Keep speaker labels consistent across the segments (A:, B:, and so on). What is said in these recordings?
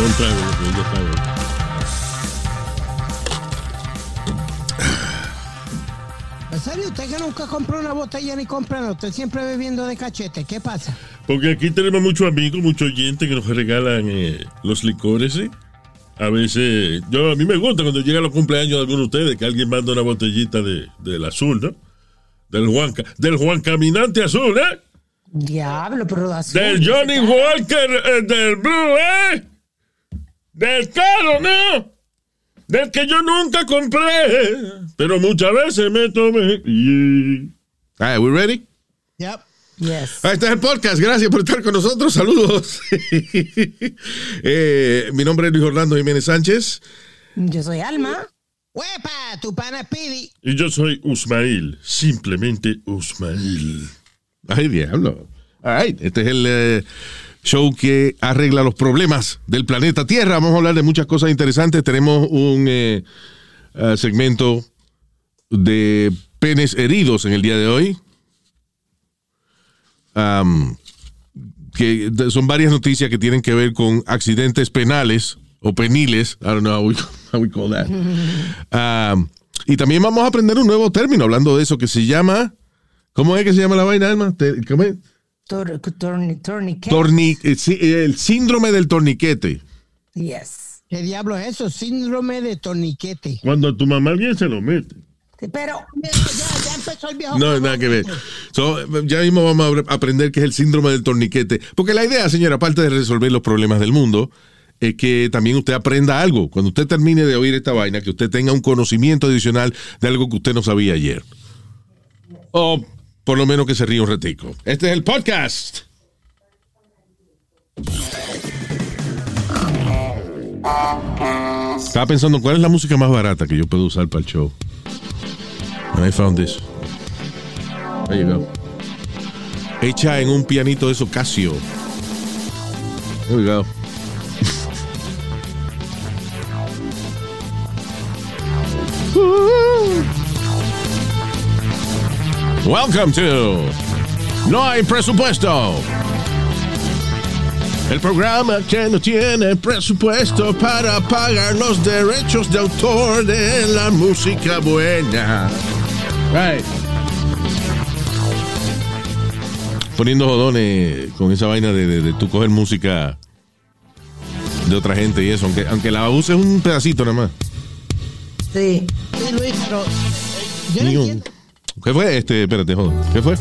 A: Pero un trago, lo que.
B: ¿En serio? ¿Usted que nunca compró una botella ni compra nada? ¿Usted siempre bebiendo de cachete? ¿Qué pasa?
A: Porque aquí tenemos muchos amigos, muchos oyentes que nos regalan eh, los licores, ¿sí? A veces, yo a mí me gusta cuando llegan los cumpleaños de algunos de ustedes que alguien manda una botellita de, del azul, ¿no? Del Juan, del Juan Caminante Azul, ¿eh?
B: Diablo, pero así.
A: Del Johnny Walker, eh, del Blue, ¿eh? Del caro, ¿no? Del que yo nunca compré, pero muchas veces me tomé. Y-
C: All right, we ready?
B: Yep. Yes.
C: Ah, Este es el podcast. Gracias por estar con nosotros. Saludos. Eh, mi nombre es Luis Orlando Jiménez Sánchez.
B: Yo soy Alma. ¡Huepa! Tu pana Speedy.
A: Y yo soy Usmail, simplemente Usmail.
C: Ay, diablo. All right, Este es el eh, show que arregla los problemas del planeta Tierra. Vamos a hablar de muchas cosas interesantes. Tenemos un eh, eh, segmento de penes heridos en el día de hoy. Que son varias noticias que tienen que ver con accidentes penales o peniles. I don't know how we, how we call that. Y también vamos a aprender un nuevo término hablando de eso que se llama. ¿Cómo es que se llama la vaina, Alma? ¿Cómo es?
B: Tor, torni,
C: eh, sí, el síndrome del torniquete.
B: yes. ¿Qué diablo es eso? Síndrome de torniquete.
A: Cuando a tu mamá alguien se lo mete.
B: Pero ya, ya empezó el viejo.
C: No, nada que ver. So, ya mismo vamos a apre- aprender qué es el síndrome del torniquete. Porque la idea, señora, aparte de resolver los problemas del mundo, es que también usted aprenda algo. Cuando usted termine de oír esta vaina, que usted tenga un conocimiento adicional de algo que usted no sabía ayer. O por lo menos que se ríe un ratico. Este es el podcast. Estaba pensando cuál es la música más barata que yo puedo usar para el show. And I found this. There you go. Hecha en un pianito de esos Casio. There we go. Welcome to No hay presupuesto. El programa que no tiene presupuesto para pagar los derechos de autor de la música buena. Right. Poniendo jodones con esa vaina de, de, de tú coger música de otra gente y eso, aunque, aunque la uses un pedacito nada más.
B: Sí. Sí, Luis, pero. eh, Yo no entiendo.
C: ¿Qué fue? Este, espérate, joder. ¿Qué fue?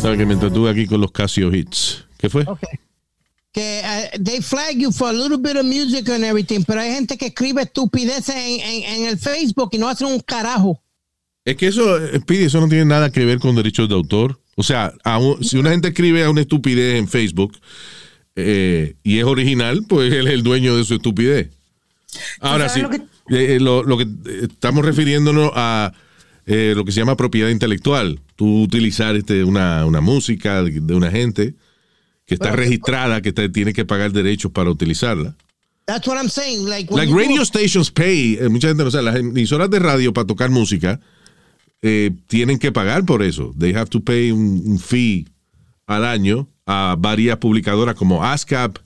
C: Sabes que me entretuve aquí con los Casio Hits. ¿Qué fue?
B: Ok. Que uh, they flag you for a little bit of music and everything, pero hay gente que escribe estupideces en, en, en el Facebook y no hacen un carajo.
C: Es que eso, eh, Speedy, eso no tiene nada que ver con derechos de autor. O sea, a un- si una gente escribe a una estupidez en Facebook eh, y es original, pues él es el dueño de su estupidez. Ahora sí, eh, eh, lo, lo que eh, estamos refiriéndonos a eh, lo que se llama propiedad intelectual. Tú utilizar este, una, una música de, de una gente que está registrada, que te- tiene que pagar derechos para utilizarla.
B: That's what I'm saying. Like, do
C: radio stations pay, eh, mucha gente no sabe, las emisoras de radio para tocar música eh, tienen que pagar por eso. They have to pay un, un fee al año a varias publicadoras como ASCAP,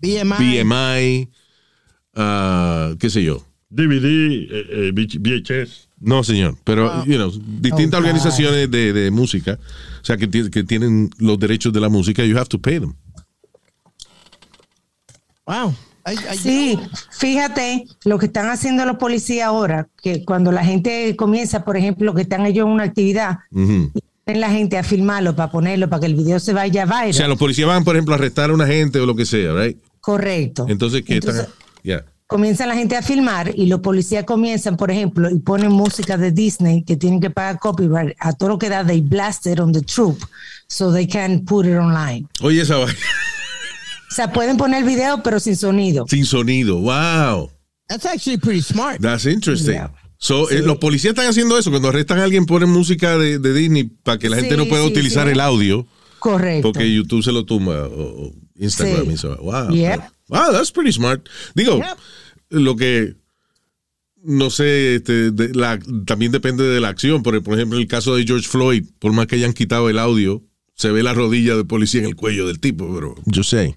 B: BMI.
C: BMI, ah, qué sé yo.
A: DVD, eh, eh, VHS.
C: No, señor, pero you know, distintas
B: Oh,
C: organizaciones de, de música, o sea, que, que tienen los derechos de la música, you have to pay them.
B: Wow.
D: Sí, fíjate lo que están haciendo los policías ahora, que cuando la gente comienza, por ejemplo, que están ellos en una actividad,
C: Ujú.
D: ven la gente a filmarlo para ponerlo, para que el video se vaya viral.
C: O sea, los policías van, por ejemplo, a arrestar a una gente o lo que sea, right?
D: Correcto.
C: Entonces, ¿qué
D: Entonces,
C: están? Ya.
D: Comienza la gente a filmar y los policías comienzan, por ejemplo, y ponen música de Disney que tienen que pagar copyright a todo lo que da, they blast it on the troop so they can put it online.
C: Oye, esa vaina.
D: O sea, pueden poner video, pero sin sonido.
C: Sin sonido. Wow.
B: That's actually pretty smart.
C: That's interesting.
D: Yeah.
C: So, eh, los policías están haciendo eso. Cuando arrestan a alguien, ponen música de, de Disney para que la gente
D: Sí,
C: no pueda
D: sí,
C: utilizar
D: sí.
C: el audio
D: Correcto.
C: porque YouTube se lo tumba o, Instagram.
D: Sí.
C: y eso. Wow.
D: Yep.
C: Wow, that's pretty smart. Digo, lo que no sé, este, de la- también depende de la acción. Por, por ejemplo, el caso de George Floyd, por más que hayan quitado el audio, se ve la rodilla de policía en el cuello del tipo, pero yo sé.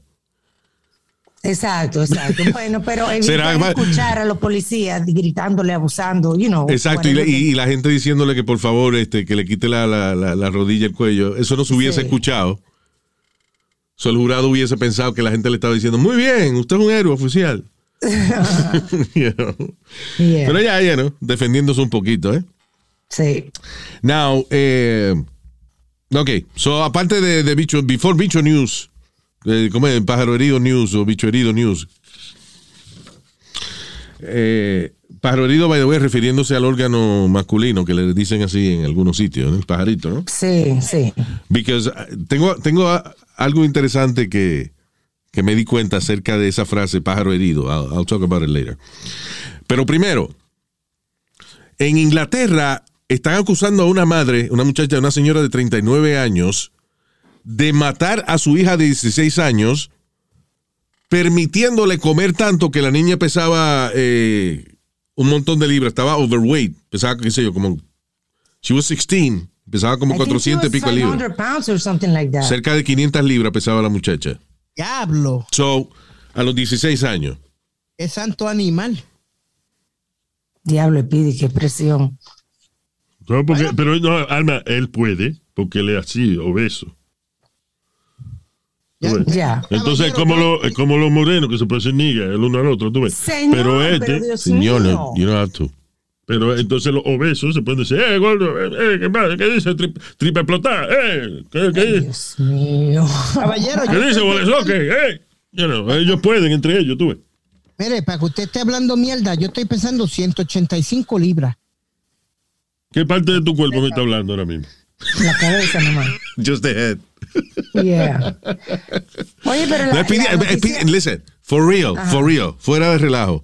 D: Exacto, exacto. Bueno, pero evitar escuchar a los policías gritándole, abusando, you know.
C: Exacto, y, la-
D: whatever.
C: y- la gente diciéndole que por favor este, que le quite la, la, la, la rodilla el cuello, eso no se hubiese
D: Sí.
C: escuchado. So, el jurado hubiese pensado que la gente le estaba diciendo, muy bien, usted es un héroe oficial. You know.
D: Yeah,
C: Pero ya, ya, ¿no? Defendiéndose un poquito, ¿eh?
D: sí.
C: Now, eh, ok, so aparte de, de bicho, before bicho news, eh, ¿cómo es? Pájaro herido news o bicho herido news. Eh, pájaro herido, by the way, refiriéndose al órgano masculino, que le dicen así en algunos sitios, ¿no? el pajarito, ¿no?
D: Sí, sí.
C: Because uh, tengo, tengo algo interesante que, que me di cuenta acerca de esa frase, pájaro herido. I'll, talk about it later. Pero primero, en Inglaterra están acusando a una madre, una muchacha, una señora de 39 años, de matar a su hija de 16 años, permitiéndole comer tanto que la niña pesaba eh, un montón de libras, estaba overweight, pesaba, qué sé yo, como, she was 16, pesaba como
D: I think
C: 400 y pico libras.
D: 500 pounds or something like.
C: Cerca de 500 libras pesaba la muchacha.
B: Diablo.
C: So, a los 16 años.
B: Es santo animal.
D: Diablo, pide, qué presión.
A: No, porque, pero no, Alma, él puede, porque él es así, obeso.
B: Ya.
A: Entonces, es como, lo, es como los morenos que se parecen niga el uno al otro, tú ves.
D: Señor,
A: pero este,
D: pero Dios
C: Señor,
D: mío.
C: no, you don't have to.
A: Pero entonces los obesos se pueden decir, eh, gordo, eh, eh, ¿qué, pasa? ¿Qué dice? Tri- tripa explotada, eh, ¿qué, qué dice?
D: Dios mío.
B: Caballero,
A: ¿Qué dice, bolezoque? Eh, you know, ellos pueden entre ellos, tú ves.
B: mire, para que usted esté hablando mierda, yo estoy pensando 185 libras.
A: ¿Qué parte de tu cuerpo me está hablando ahora mismo?
D: La cabeza nomás.
C: Just the head.
D: Yeah. Oye, pero la, la noticia-
C: listen, for real, for real, fuera de relajo.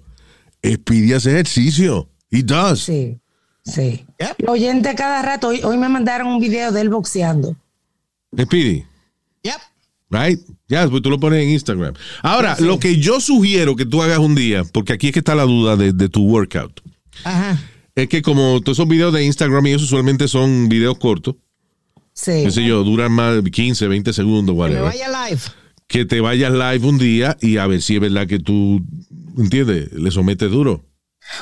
C: Speedy hace ejercicio. He does.
D: Sí, sí.
B: Yep.
D: Oyente cada rato. Hoy, hoy me mandaron un video de él boxeando.
C: Speedy,
B: Yep.
C: right? Ya, pues tú lo pones en Instagram. Ahora, lo que yo sugiero que tú hagas un día, porque aquí es que está la duda de, de tu workout,
B: Ajá.
C: es que como todos esos videos de Instagram y eso usualmente son videos cortos,
D: Sí.
C: qué sé yo, duran más de 15, 20 segundos,
B: Que me
C: whatever.
B: vaya live.
C: que te vayas live un día y a ver si es verdad que tú, ¿entiendes? Le sometes duro.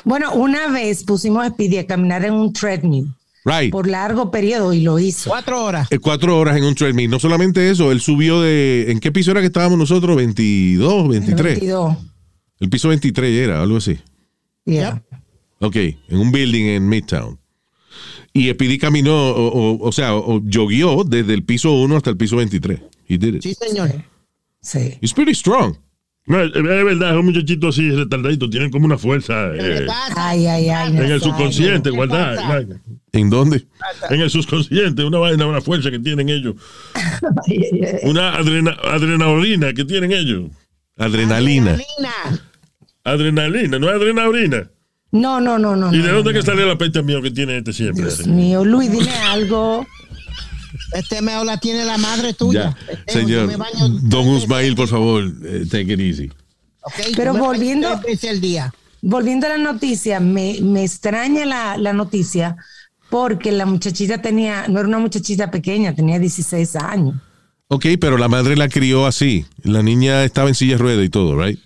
D: Bueno, una vez pusimos a Speedy a caminar en un treadmill
C: Right.
D: por largo periodo y lo hizo.
B: Cuatro horas.
C: Eh, Cuatro horas en un treadmill. No solamente eso, él subió de. ¿En qué piso era que estábamos nosotros? ¿22, 23?
D: 22.
C: El piso 23 era, algo así.
D: Yeah.
C: Ok, en un building en Midtown. Y Speedy caminó, o, o- o sea, o, desde el piso 1 hasta el piso 23. He did it.
B: Sí, señor.
D: Sí.
C: He's pretty strong.
A: No, es es verdad, un muchachito así retardadito, tienen como una fuerza
B: ¿Qué
A: eh?
D: Ay, ay, ay.
A: en el subconsciente, vaina.
C: ¿En dónde?
A: En el subconsciente, una vaina, una fuerza que tienen ellos. Una adrena, adrenalina que tienen ellos.
C: Adrenalina.
B: Adrenalina.
A: Adrenalina, no es adrenalina.
D: No, no, no, no.
A: ¿Y
D: no,
A: de dónde
D: no.
A: que sale la peste mío que tiene este siempre?
D: Dios mío, Luis, dime algo.
B: Este meo la tiene la madre tuya.
C: Ya,
B: Este,
C: señor.
B: me baño
C: Don Usmail, por favor, eh, take it easy.
B: veces, ¿ok?
D: Pero volviendo-
B: día.
D: Volviendo a la noticia, me, me extraña la, la noticia porque la muchachita tenía, no era una muchachita pequeña, tenía 16 años.
C: Ok, pero la madre la crió así. La niña estaba en silla de rueda y todo, right?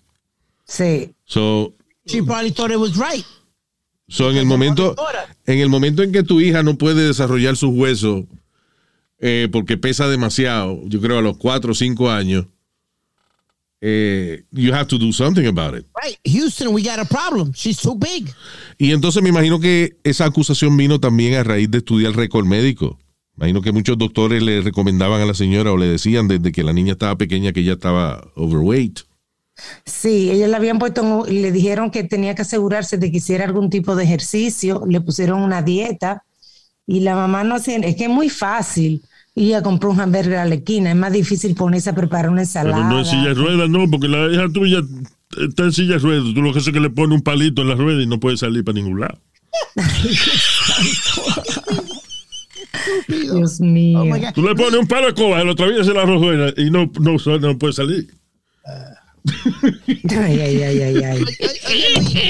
D: Sí.
C: So,
B: She probably thought it was right.
C: so en el momento, en el momento en que tu hija no puede desarrollar sus huesos eh, porque pesa demasiado, yo creo a los cuatro o cinco años, eh, you have to do something about it.
B: Right. Houston, we got a problem. She's too big.
C: Y entonces me imagino que esa acusación vino también a raíz de estudiar récord médico. Imagino que muchos doctores le recomendaban a la señora o le decían desde que la niña estaba pequeña que ella estaba overweight.
D: Sí, ellos le habían puesto, le dijeron que tenía que asegurarse de que hiciera algún tipo de ejercicio, le pusieron una dieta y la mamá no hacía, es que es muy fácil Y ella compró un hamburger a la esquina. Es más difícil ponerse a preparar una ensalada.
A: Pero no es silla de ruedas, no, porque la hija tuya está en silla de ruedas. Tú lo que haces es que le pones un palito en la rueda y no puede salir para ningún lado.
D: Dios mío.
B: Oh.
A: Tú le pones un palo de coba, el otro día se la rueda y no, no, no puede salir.
D: Ay, ay, ay, ay, ay.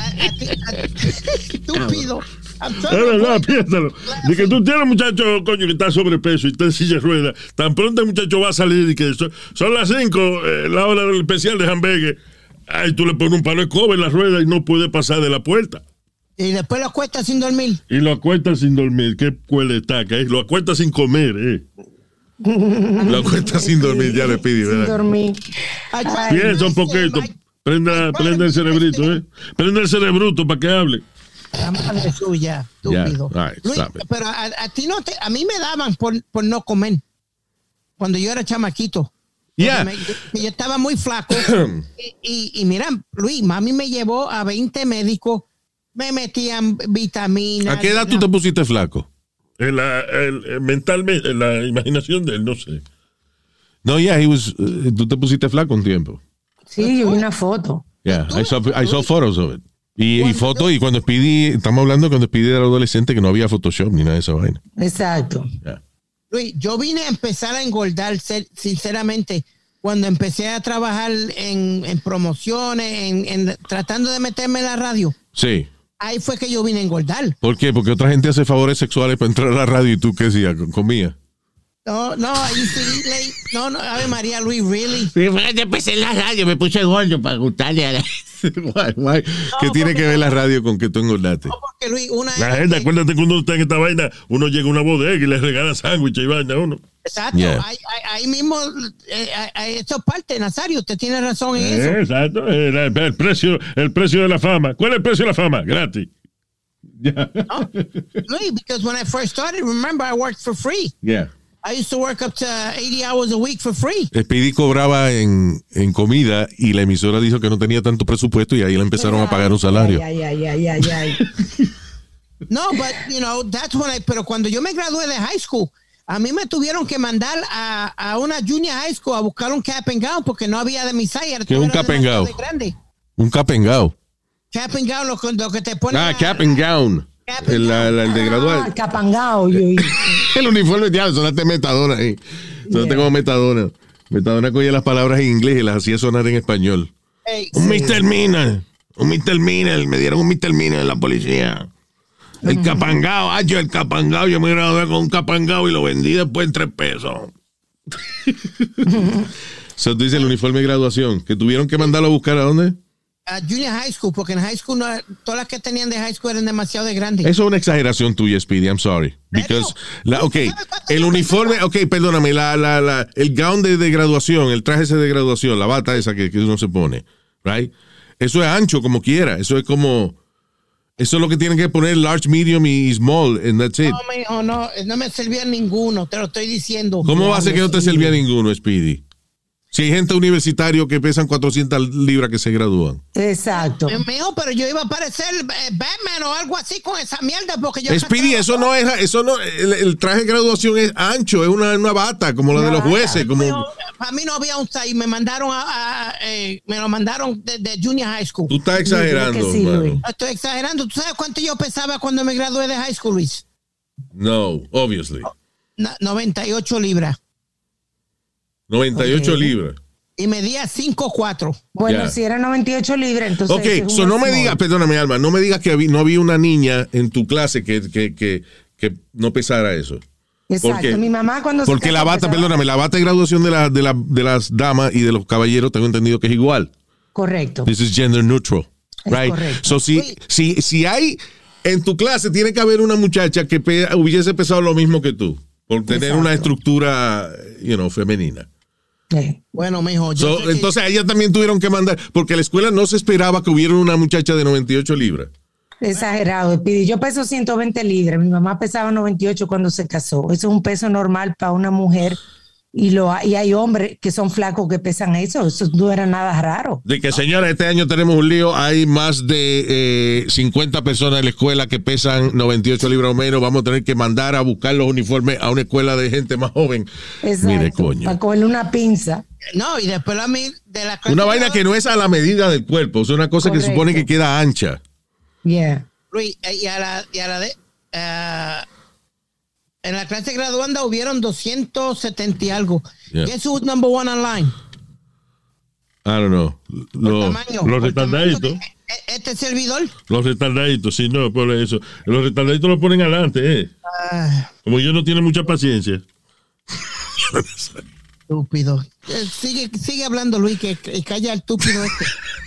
B: A- a a Estúpido.
A: Es verdad, piénsalo. De que tú tienes un muchacho, coño, que está sobrepeso y está en silla de ruedas. Tan pronto el muchacho va a salir y que son, son las 5, la hora del especial de hamburgues. Ay, tú le pones un palo de coba en la rueda y no puede pasar de la puerta.
B: Y después lo acuesta sin dormir.
A: Y lo acuestas sin dormir. Qué cueletaca, ¿eh? Lo acuestas sin comer, ¿eh?
C: La cuenta sin dormir, ya le pide,
D: Sin
C: ¿verdad?
D: dormir.
B: Ay,
A: Piensa un poquito. Prenda, prenda el cerebrito, ¿eh? Prenda el cerebruto para que hable.
B: La madre suya,
C: Ya,
B: estúpido.
C: all right,
B: Luis, pero a, a ti no te, a mí me daban por, por no comer cuando yo era chamaquito.
C: Yeah.
B: Me- yo estaba muy flaco. y, y, y mira, Luis, mami me llevó a 20 médicos, me metían vitaminas.
C: ¿A qué edad tú te pusiste flaco?
A: En la, el- el- mentalmente, en la imaginación de él, no sé.
C: No, yeah, he was, uh, tú te pusiste flaco un tiempo.
D: Sí, yo vi una foto.
C: Yeah, I saw, I saw photos of it. Y, y fotos, y cuando Speedy, estamos hablando cuando Speedy era adolescente que no había Photoshop ni nada de esa vaina.
D: Exacto.
C: Yeah.
B: Luis, yo vine a empezar a engordar, sinceramente, cuando empecé a trabajar en, en promociones, en, en- tratando de meterme en la radio.
C: Sí.
B: Ahí fue que yo vine a engordar.
C: ¿Por qué? Porque otra gente hace favores sexuales para entrar a la radio y tú qué hacías, comía.
B: No, no, no, no, Ave María Luis, really.
E: Sí, fue que empecé en la radio, me puse gordo para gustarle a la...
C: Why, why? ¿Qué tiene que ver la radio con que tú engordaste?
B: No, porque Luis, una
A: La gente, acuérdate que cuando está en esta vaina, uno llega a una bodega y le regala sándwiches y vaina a uno.
B: Exacto,
C: Yeah.
B: ahí, mismo, eh, ahí- eso es parte, Nazario, usted tiene razón en eso.
A: Eh, Exacto, el, el precio, el precio de la fama. ¿Cuál es el precio de la fama? Gratis. Ya.
B: Luis, because when I first started, remember, I worked for free.
C: Yeah.
B: I used to work up to 80 hours a week for free.
C: Speedy cobraba en, en comida y la emisora dijo que no tenía tanto presupuesto y ahí le empezaron a pagar un salario.
D: Ay, ay, ay.
B: No, but, you know, that's when I, pero cuando yo me gradué de high school, a mí me tuvieron que mandar a, a una junior high school a buscar un cap and gown porque no había de mi size.
C: ¿Qué es un cap and gown?
B: de grande.
C: Un capengao.
B: Cap and gown, lo, que- lo que te ponen.
C: Ah,
B: a-
C: cap and gown. El, la- el de
D: Ah,
C: graduar.
D: capangao. Yo,
C: El uniforme, ya, sonaste metadona ahí. Sonaste como metadona. Metadona cogía las palabras en inglés y las hacía sonar en español.
B: Hey,
C: Un Mr. Miner. Un Mr. Miner. Me dieron un Mr. Miner en la policía. El capangao. Ah, yo el capangao. Yo me gradué con un capangao y lo vendí después en tres pesos. Eso dice el uniforme de graduación. Que tuvieron que mandarlo a buscar a dónde.
B: A junior high school, porque en high school no, todas las que tenían de high school eran demasiado de grandes.
C: Eso es una exageración tuya, Speedy. I'm sorry. Because, la, ok,
B: ¿Sabe cuánto
C: el uniforme, ok, perdóname, la, la, la, el gown de, de graduación, el traje ese de graduación, la bata esa que, que uno se pone, right? Eso es ancho como quiera. Eso es como, eso es lo que tienen que poner large, medium y small, and that's it.
B: No, mijo, no, no me servía ninguno, te lo estoy diciendo.
C: ¿Cómo va a ser que no te servía ninguno, Speedy? Si hay gente universitario que pesan 400 libras que se gradúan.
D: Exacto.
B: Mijo, pero yo iba a parecer eh, Batman o algo así con esa mierda porque yo
C: Speedy, eso no es, eso no, el, el traje de graduación es ancho, es una, una bata, como la de los jueces, como...
B: para mí no había un size, me mandaron a, a- eh, me lo mandaron de, de junior high school.
C: Tú estás exagerando,
D: sí,
C: mano.
B: Estoy exagerando. ¿Tú sabes cuánto yo pesaba cuando me gradué de high school, Luis?
C: No, obviously.
B: Na- 98 libras.
C: 98
D: Ok.
C: libras.
B: Y medía 5'4".
D: Bueno,
C: Ya.
D: si era 98 libras, entonces.
C: Ok, so no me digas, perdóname, Alma, no me digas que no había una niña en tu clase que, que, que, que no pesara eso.
D: Exacto.
C: porque-
D: Mi mamá cuando se
C: Porque la bata,
D: pesaba-
C: perdóname, la bata de graduación de, la, de, la, de las damas y de los caballeros tengo entendido que es igual.
D: Correcto.
C: This is gender neutral.
D: Es
C: Right?
D: correcto.
C: So, si, si, si hay en tu clase, tiene que haber una muchacha que pe- hubiese pesado lo mismo que tú, por tener
D: Exacto.
C: una estructura, you know, femenina.
D: Sí.
B: Bueno, mijo, yo
C: So,
B: sé que-
C: entonces a ella también tuvieron que mandar, porque la escuela no se esperaba que hubiera una muchacha de 98 libras.
D: Exagerado, Speedy. Yo peso 120 libras. Mi mamá pesaba 98 cuando se casó. Eso es un peso normal para una mujer Y, lo, y hay hombres que son flacos que pesan eso. Eso no era nada raro.
C: De que, señora, este año tenemos un lío. Hay más de eh, 50 personas en la escuela que pesan 98 libras o menos. Vamos a tener que mandar a buscar los uniformes a una escuela de gente más joven.
D: Exacto.
C: Mire, coño.
D: Para cogerle una pinza.
B: No, y después la de la
C: Una vaina que no es a la medida del cuerpo. Es una cosa que se
D: Correcto.
C: supone que queda ancha.
D: Yeah.
B: Luis, eh, y a la, y a la de. ah, en la clase graduanda hubieron 270 y algo.
C: Yeah.
B: Guess who's number one online?
C: I don't know. Lo-
B: Tamaño.
A: los
B: tamaño
A: retardaditos.
B: de- e- Este servidor.
A: Los retardaditos, sí, no, por eso. Los retardaditos los ponen adelante, ¿eh?
B: ah,
A: Como yo no tiene mucha paciencia.
B: estúpido. Eh, Sigue, sigue hablando, Luis, que, que calla al estúpido este.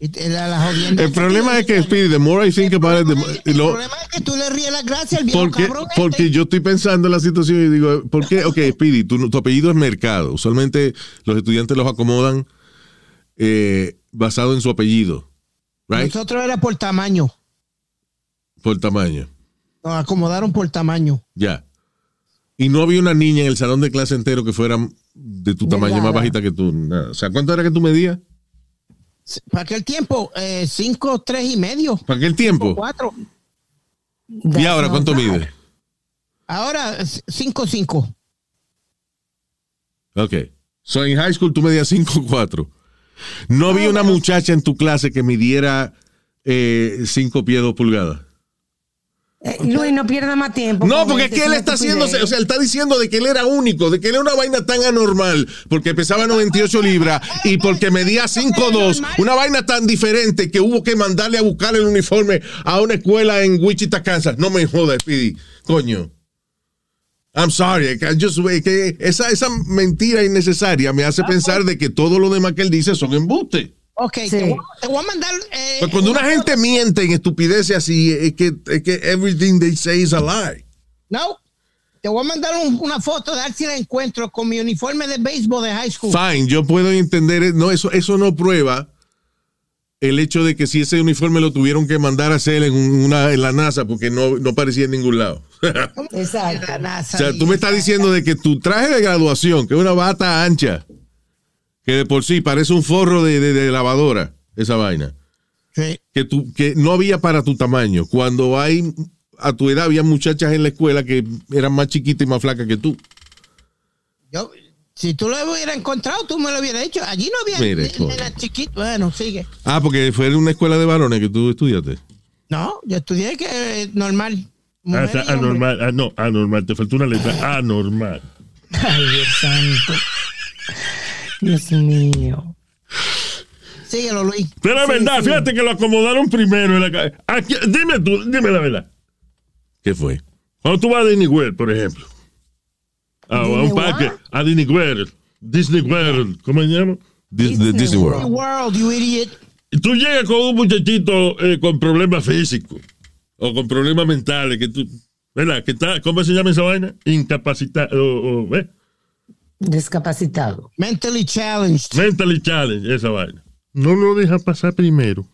B: La- la
C: el problema es que, Speedy, the more I think about it,
B: El
C: lo-
B: problema es que tú le ríes las gracias al viejo
C: porque,
B: cabrón. este.
C: porque yo estoy pensando en la situación y digo, ¿por qué? Ok, Speedy, tu, tu apellido es Mercado. Usualmente los estudiantes los acomodan eh, basado en su apellido, right?
B: Nosotros era por tamaño.
C: Por tamaño.
B: Nos acomodaron por tamaño.
C: Ya. Y no había una niña en el salón de clase entero que fuera de tu tamaño,
D: Delgada.
C: más bajita que tú. nada. O sea, ¿cuánto era que tú medías?
B: Para aquel tiempo, eh, cinco, tres y medio.
C: ¿Para aquel tiempo?
B: Cuatro.
C: ¿Y ahora cuánto mide?
B: Ahora, eh, cinco, cinco.
C: Ok. So, en high school tú medías 5'4". No había una muchacha en tu clase que midiera 5 pies 2 pulgadas.
D: Eh, Luis, no pierda más tiempo.
C: No, porque es que él está haciéndose, o sea, él está diciendo de que él era único, de que él era una vaina tan anormal, porque pesaba 98 libras y porque medía 5'2", una vaina tan diferente que hubo que mandarle a buscar el uniforme a una escuela en Wichita, Kansas. No me jodas, Speedy, coño. I'm sorry, I just, que esa, esa mentira innecesaria me hace pensar de que todo lo demás que él dice son embustes.
B: Ok,
D: Sí.
B: te, voy, te voy a mandar. eh,
C: Pues cuando una gente miente en estupideces así, es que, es que everything they say is a lie.
B: No, te voy a mandar un- una foto de ver si la encuentro con mi uniforme de béisbol de high school.
C: Fine, yo puedo entender, no, eso, eso no prueba el hecho de que si ese uniforme lo tuvieron que mandar a hacer en, un- una, en la NASA porque no, no parecía en ningún lado. o
D: Exacto.
B: La NASA
C: sea, tú me estás diciendo de que tu traje de graduación, que es una bata ancha, que de por sí parece un forro de, de- de lavadora, esa vaina,
B: Sí.
C: que, tú, que no había para tu tamaño, cuando hay, a tu edad había muchachas en la escuela que eran más chiquitas y más flacas que tú.
B: Yo, si tú lo hubieras encontrado, tú me lo hubieras dicho. Allí no había
C: Mire,
B: ne-
C: coño.
B: nena chiquita. Bueno, sigue.
C: Ah, porque fue en una escuela de varones que tú estudiaste.
B: No, yo estudié que eh, normal.
A: Ah, anormal. Ah, no, anormal. Te faltó una letra. Anormal.
D: Ay, Dios santo. Dios mío.
B: Síguelo, Luis.
A: Pero la verdad, fíjate que lo acomodaron primero en la calle. Aquí- Dime tú, dime la verdad.
C: ¿Qué fue?
A: Cuando tú vas a Disney World, por ejemplo. A, a un
D: Disney
A: parque.
D: what?
A: A Disney World. Disney World. ¿Cómo se llama?
D: Disney
C: Disney
D: World.
C: World.
B: World, you idiot.
A: Y tú llegas con un muchachito eh, con problemas físicos o con problemas mentales, que tú, ¿verdad? Que está, ¿Cómo se llama esa vaina? Incapacitado, o, o, ¿eh?
D: Discapacitado.
B: Mentally challenged.
A: mentally challenge, esa vaina. No lo deja pasar primero.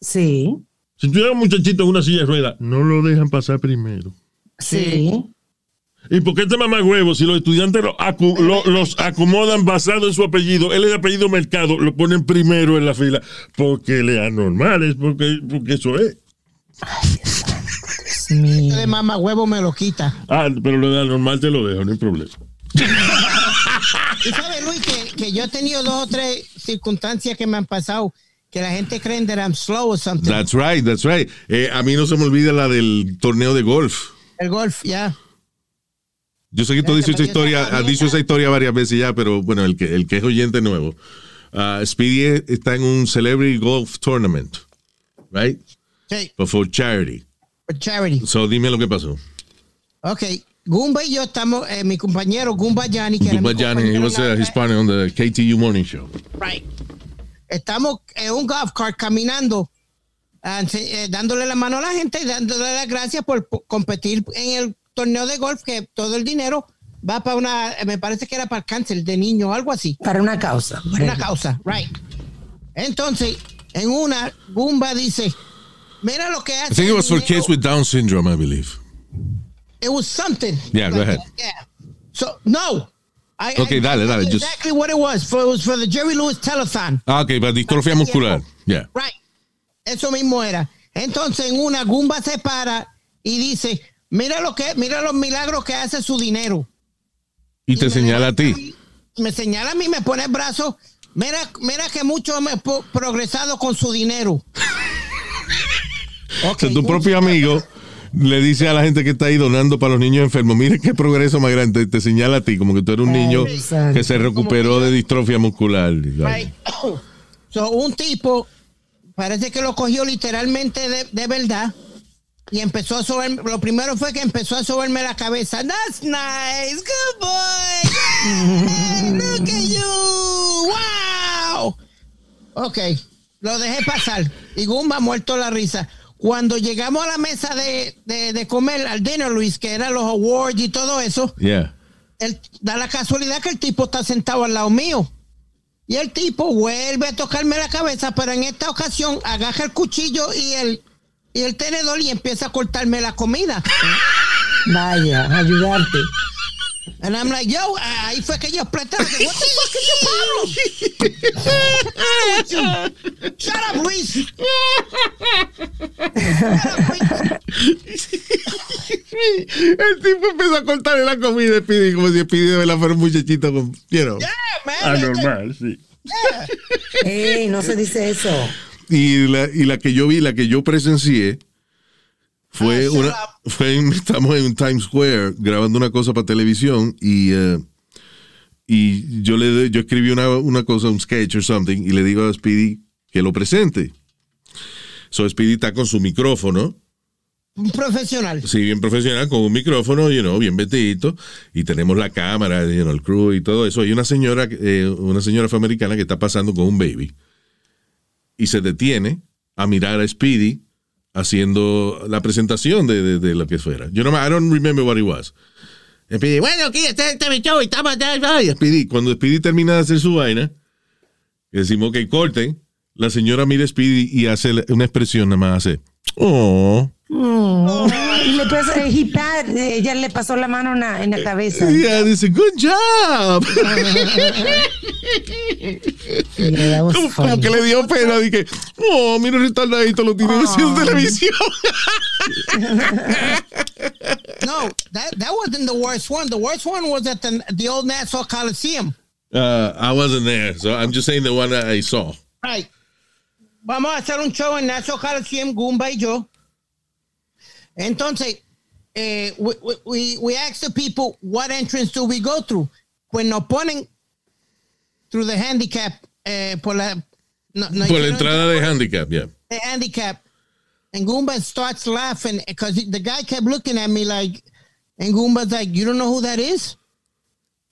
D: Sí.
A: Si tú llevas un muchachito en una silla de ruedas, no lo dejan pasar primero.
D: Sí.
A: ¿Y por qué este mamá huevo, si los estudiantes lo acu- lo- los acomodan basado en su apellido, él es de apellido Mercado, lo ponen primero en la fila? Porque le anormal, es porque, porque eso es.
D: Dios mío.
B: de mamá huevo me lo quita.
A: Ah, pero lo de anormal te lo dejo, no hay problema.
B: Y sabes, Luis, que, que yo he tenido dos o tres circunstancias que me han pasado que la gente cree that I'm slow or something.
C: That's right, that's right. Eh, a mí no se me olvida la del torneo de golf.
B: El golf, ya.
C: Yo sé que tú has dicho esa historia, has dicho esa historia varias veces ya, pero bueno, el que, el que es oyente nuevo. Ah, Speedy está en un Celebrity Golf Tournament, right?
B: Sí,
C: But for charity.
B: For charity.
C: So dime lo que pasó.
B: Ok. Gumba y yo estamos, eh, mi compañero Gumba Yanni, que era
C: Gumba
B: mi
C: Johnny, he was
B: en la-
C: uh, his partner on the KTU Morning Show.
B: Right. Estamos en un golf cart caminando, eh, dándole la mano a la gente y dándole las gracias por, por competir en el torneo de golf, que todo el dinero va para una, me parece que era para el cáncer de niño o algo así.
D: Para una causa.
B: Una causa, right. Entonces, en una, Gumba dice, mira lo que
C: I
B: hace.
C: think it was for
B: dinero".
C: kids with Down syndrome, I believe.
B: it was something.
C: Yeah, go ahead.
B: Yeah. So no. I,
C: Okay,
B: I-
C: dale,
B: I
C: dale, just-
B: Exactly what it was. For, it was for the Jerry Lewis telethon.
C: Ah, ok, para distrofia muscular. Yeah.
B: Right. Eso mismo era. Entonces en una Gumba se para y dice, mira lo que, mira los milagros que hace su dinero.
C: Y te señala a ti.
B: Me señala a mí, me pone el brazo. Mira, mira que mucho hemos progresado con su dinero.
C: O sea, tu propio amigo le dice a la gente que está ahí donando para los niños enfermos, mire qué progreso más grande, te señala a ti, como que tú eres un niño
D: Exacto.
C: que se recuperó de distrofia muscular.
B: Right. So, un tipo, parece que lo cogió literalmente de, de verdad. Y empezó a sober, lo primero fue que empezó a soberme la cabeza. That's nice, good boy. Yeah, look at you. Wow. Ok, lo dejé pasar. Y Gumba muerto la risa. Cuando llegamos a la mesa de, de, de comer al dinner, Luis, que eran los awards y todo eso,
C: Yeah.
B: el- da la casualidad que el tipo está sentado al lado mío. Y el tipo vuelve a tocarme la cabeza, pero en esta ocasión agarra el cuchillo y el, y el tenedor y empieza a cortarme la comida.
D: Vaya, ayudarte.
B: And I'm like, yo, ahí fue que yo exploté. What the fuck is your problem? Shut up, Luis.
C: El tipo empezó a cortarle la comida Speedy como si Speedy de verdad fuera un muchachito con, you know.
B: Yeah, man.
A: Anormal, sí.
D: Ey, no se dice eso.
C: Y la, y la que yo vi, la que yo presencié, fue
B: Ah,
C: una. Fue en- estamos en Times Square grabando una cosa para televisión y. eh, y yo le yo escribí una, una cosa, un sketch or something, y le digo a Speedy que lo presente. So Speedy está con su micrófono,
B: Un profesional.
C: sí, bien profesional, con un micrófono, you know, bien vestidito, y tenemos la cámara, you know, el crew y todo eso. Hay una señora, eh, una señora afroamericana que está pasando con un baby y se detiene a mirar a Speedy haciendo la presentación de, de- de lo que fuera. Yo no me, I don't remember what it was. Speedy, bueno, aquí está este mi show y estamos y Speedy, cuando Speedy termina de hacer su vaina, decimos que corten, la señora mira a Speedy y hace una expresión, nada más hace, oh.
D: Mm. Y le pasó, eh, he pat- eh, ella le pasó la mano en la, en la cabeza.
C: Y ella dice, good job.
D: Yeah,
C: como, como que le dio pena. Dije, oh, mira, retardadito lo tiene haciendo televisión.
B: No, that, that wasn't the worst one. The worst one was at the, the old Nassau Coliseum.
C: Uh, I wasn't there, so I'm just saying the one I saw.
B: Right. Vamos a hacer un show en Nassau Coliseum, Goomba y yo. Entonces, eh, we, we- we, ask the people, what entrance do we go through? Pues nos ponen through the handicap, eh, por la, no, no,
C: Por la entrada de handicap, yeah.
B: the handicap. And Goomba starts laughing because the guy kept looking at me like, and Goomba's like, you don't know who that is?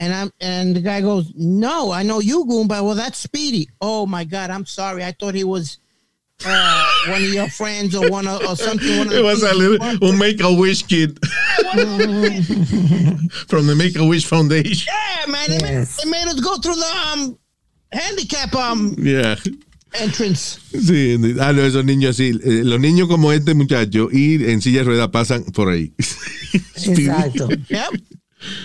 B: And I'm and the guy goes, no, I know you, Goomba. Well, that's Speedy. Oh my God, I'm sorry. I thought he was uh, one of your friends or one of, or something. One of the
C: It was a little, un
B: with."
C: Make-A-Wish kid. From the Make-A-Wish Foundation.
B: Yeah, man. They,
D: Yes.
B: made, they made us go through the um handicap um
C: Yeah.
B: entrance.
C: Sí, ah, no, esos niños así. eh, los niños como este muchacho y en silla de ruedas pasan por ahí.
D: Exacto.
B: Yep.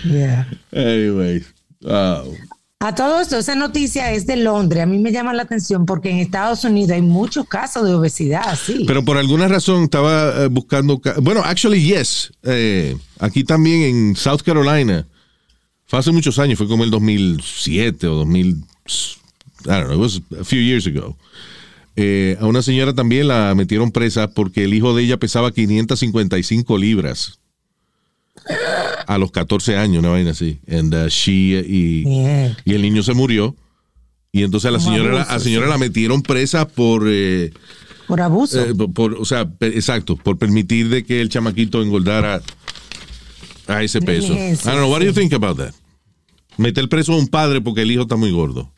D: Yeah.
C: Anyway. Wow.
D: A todo esto, esa noticia es de Londres. A mí me llama la atención porque en Estados Unidos hay muchos casos de obesidad, sí.
C: Pero por alguna razón estaba eh, buscando. ca- Bueno, actually, yes. Eh, aquí también en South Carolina. Fue hace muchos años, fue como el 2007 o 2000. I don't know, it was a few years ago. Eh, a una señora también la metieron presa porque el hijo de ella pesaba 555 libras. A los 14 años, una vaina así. And, uh, she, y,
D: Yeah.
C: y el niño se murió. Y entonces a la señora, la- a
D: abuso,
C: la señora
D: sí.
C: la metieron presa por. eh,
D: Por abuso.
C: eh, por, o sea, exacto, por permitir de que el chamaquito engordara a ese peso. I
D: Negligencia,
C: don't know, what do you
D: sí.
C: think about that? Meter preso a un padre porque el hijo está muy gordo.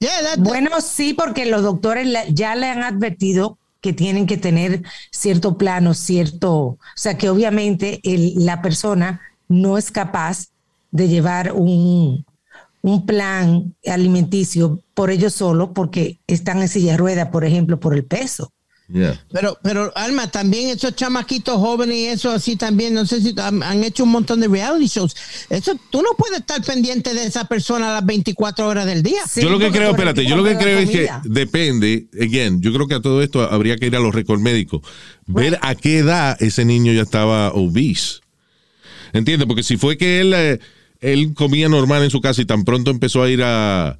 B: Yeah, that,
D: Bueno, sí, porque los doctores la- ya le han advertido que tienen que tener cierto plano, cierto, o sea, que obviamente la persona no es capaz de llevar un, un plan alimenticio por ellos solo porque están en silla de ruedas, por ejemplo, por el peso.
C: Yeah.
B: Pero, pero Alma, también esos chamaquitos jóvenes y eso así también, no sé si han, han hecho un montón de reality shows. Eso, tú no puedes estar pendiente de esa persona a las 24 horas del día.
D: Sí,
C: yo lo que creo, espérate, yo lo que creo es que depende, again, yo creo que a todo esto habría que ir a los récords médicos, ver a qué edad ese niño ya estaba obese. ¿Entiendes? Porque si fue que él, eh, él comía normal en su casa y tan pronto empezó a ir a,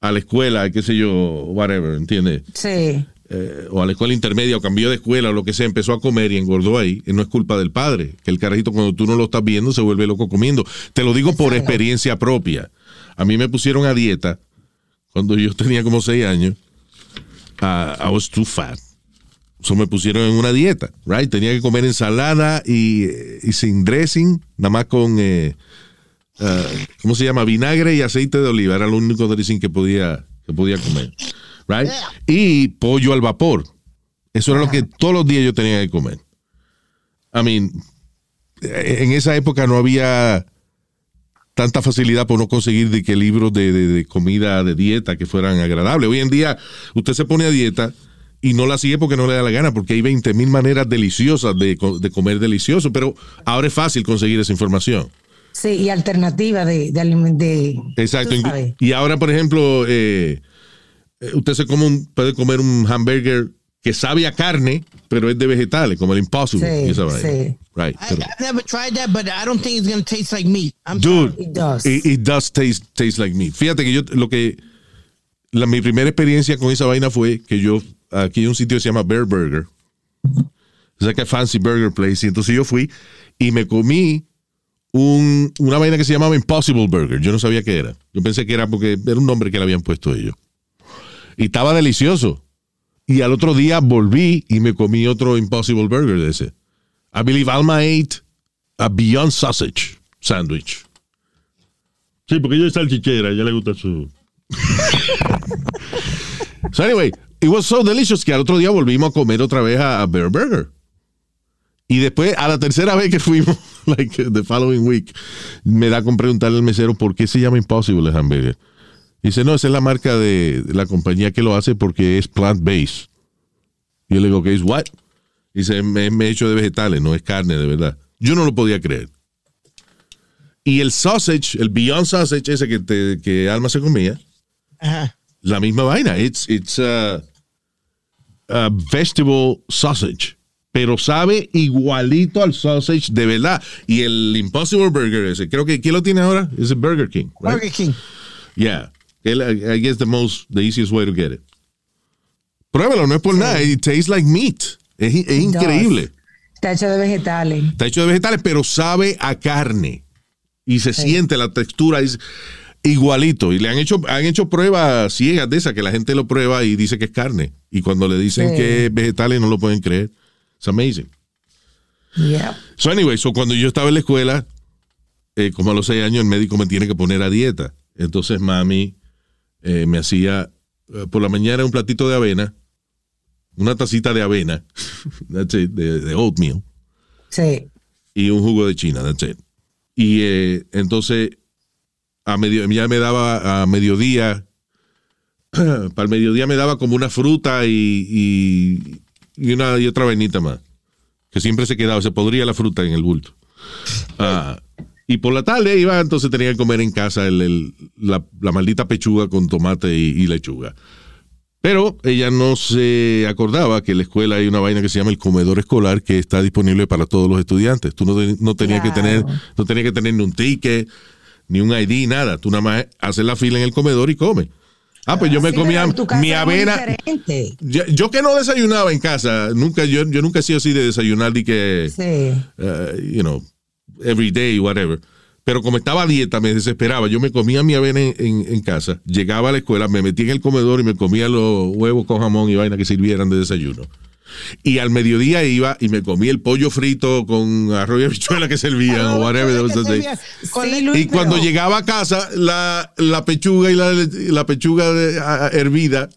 C: a la escuela, qué sé yo, whatever, ¿entiendes?
D: Sí.
C: Eh, o a la escuela intermedia o cambió de escuela o lo que sea, empezó a comer y engordó ahí, eh, no es culpa del padre, que el carajito cuando tú no lo estás viendo se vuelve loco comiendo. Te lo digo por experiencia propia. A mí me pusieron a dieta cuando yo tenía como seis años. Ah, I was too fat. So me pusieron en una dieta, right? Tenía que comer ensalada y, eh, y sin dressing, nada más con, eh, ah, ¿cómo se llama? Vinagre y aceite de oliva. Era lo único dressing que podía, que podía comer, right? Y pollo al vapor. Eso era lo que todos los días yo tenía que comer. I mean, eh, en esa época no había tanta facilidad por no conseguir de que libros de, de- de comida de dieta que fueran agradables. Hoy en día usted se pone a dieta y no la sigue porque no le da la gana, porque hay 20 mil maneras deliciosas de, de comer delicioso, pero ahora es fácil conseguir esa información.
D: Sí, y alternativa de, de,
C: Exacto. Y ahora, por ejemplo, eh, usted se come un- puede comer un hamburger que sabe a carne, pero es de vegetales, como el Impossible.
D: Sí,
C: y esa vaina.
D: sí.
C: Right.
B: I,
C: pero-
B: I've never tried that, but I don't think it's going to taste like meat. I'm
C: Dude,
D: It does.
C: It, it does taste, taste like meat. Fíjate que yo lo que la, mi primera experiencia con esa vaina fue que yo aquí hay un sitio que se llama Bear Burger. Es like a fancy burger place. Y entonces yo fui y me comí un, una vaina que se llamaba Impossible Burger. Yo no sabía qué era. Yo pensé que era porque era un nombre que le habían puesto ellos. Y estaba delicioso. Y al otro día volví y me comí otro Impossible Burger de ese. I believe Alma ate a Beyond Sausage sandwich.
A: Sí, porque ella es salchichera, ella le gusta su.
C: So anyway, it was so delicious que al otro día volvimos a comer otra vez a, a Bear Burger. Y después, a la tercera vez que fuimos, like the following week, me da con preguntarle al mesero por qué se llama Impossible el hamburger. Dice, no, esa es la marca de, de la compañía que lo hace porque es plant-based. Yo le digo, ¿qué es what? Dice, me, me he hecho de vegetales, no es carne, de verdad. Yo no lo podía creer. Y el sausage, el Beyond Sausage ese que, te- que Alma se comía,
B: Ajá.
C: la misma vaina. It's, it's a, a vegetable sausage. Pero sabe igualito al sausage de verdad. Y el Impossible Burger ese, creo que ¿quién lo tiene ahora? Es el Burger King. right?
B: Burger King.
C: Yeah. I guess the most, the easiest way to get it. Pruébalo, no es por nada. It tastes like meat. Es, es increíble.
D: Está hecho de vegetales.
C: Está hecho de vegetales, pero sabe a carne. Y se siente la textura es igualito. Y le han hecho, han hecho pruebas ciegas de esas que la gente lo prueba y dice que es carne. Y cuando le dicen
D: Sí.
C: que es vegetales no lo pueden creer. It's amazing.
D: Yeah.
C: So anyway, so cuando yo estaba en la escuela, eh, como a los seis años, el médico me tiene que poner a dieta. Entonces mami eh, me hacía eh, por la mañana un platito de avena, una tacita de avena, that's it, de, de oatmeal
D: Sí.
C: y un jugo de China, that's it. Y eh, entonces a medio, ya me daba a mediodía, para el mediodía me daba como una fruta y, y, y una y otra vainita más, que siempre se quedaba, se podría la fruta en el bulto. Ah, y por la tarde iba, entonces tenía que comer en casa el- el- la, la maldita pechuga con tomate y, y lechuga. Pero ella no se acordaba que en la escuela hay una vaina que se llama el comedor escolar que está disponible para todos los estudiantes. Tú no, no tenías que tener, no tenías que tener ni un ticket, ni un ID, nada. Tú nada más haces la fila en el comedor y comes. Ah, pues yo me
D: Sí,
C: comía mi avena. Yo, yo que no desayunaba en casa, nunca, yo, yo nunca he sido así de desayunar y que,
D: Sí.
C: uh, you know, every day, whatever. Pero como estaba a dieta, me desesperaba. Yo me comía mi avena en, en- en casa, llegaba a la escuela, me metía en el comedor y me comía los huevos con jamón y vaina que sirvieran de desayuno. Y al mediodía iba y me comía el pollo frito con arroz y habichuela que servían o whatever.
D: Sí, Luis,
C: Y cuando
D: pero-
C: llegaba a casa, la, la pechuga y la, la pechuga de- a- a- hervida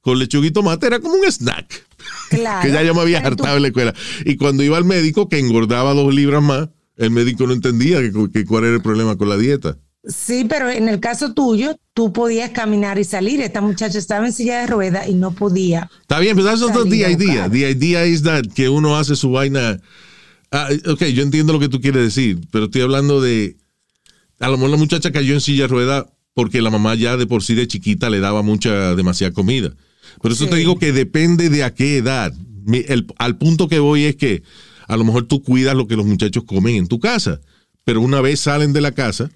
C: con lechuga y tomate era como un snack.
D: Claro.
C: Que ya yo me había hartado en la escuela. Y cuando iba al médico, que engordaba dos libras más, el médico no entendía que, que cuál era el problema con la dieta.
D: Sí, pero en el caso tuyo, tú podías caminar y salir. Esta muchacha estaba en silla de ruedas y no podía.
C: Está bien, pero not
D: Salir
C: the idea. The idea is that que uno hace su vaina. Ah, ok, yo entiendo lo que tú quieres decir, pero estoy hablando de. A lo mejor la muchacha cayó en silla de rueda porque la mamá ya de por sí de chiquita le daba mucha, demasiada comida. Por eso te digo que depende de a qué edad. Mi- el- al punto que voy es que a lo mejor tú cuidas lo que los muchachos comen en tu casa, pero una vez salen de la casa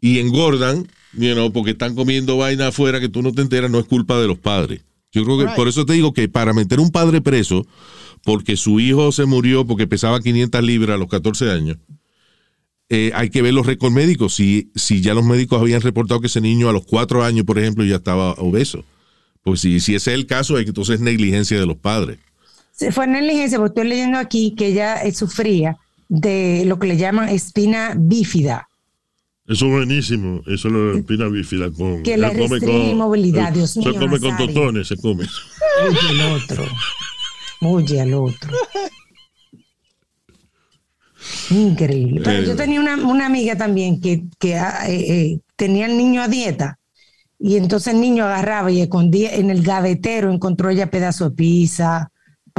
C: y engordan, you know, porque están comiendo vaina afuera que tú no te enteras, no es culpa de los padres. Yo creo que
B: Right.
C: por eso te digo que para meter un padre preso porque su hijo se murió porque pesaba 500 libras a los 14 años, eh, hay que ver los récords médicos. Si, si ya los médicos habían reportado que ese niño a los 4 años, por ejemplo, ya estaba obeso. Pues si, si ese es el caso, entonces es negligencia de los padres.
D: Se fue negligencia, porque estoy leyendo aquí que ella eh, sufría de lo que le llaman espina bífida,
A: Eso es buenísimo. Eso es lo de espina bífida con.
D: Que
A: come
D: restringe movilidad, Dios
A: Se
D: mío,
A: come con totones, se come.
D: oye el otro, oye al otro. Increíble. Pero yo tenía una, una amiga también que, que ah, eh, eh, tenía el niño a dieta y entonces el niño agarraba y escondía en el gavetero, encontró ella pedazo de pizza,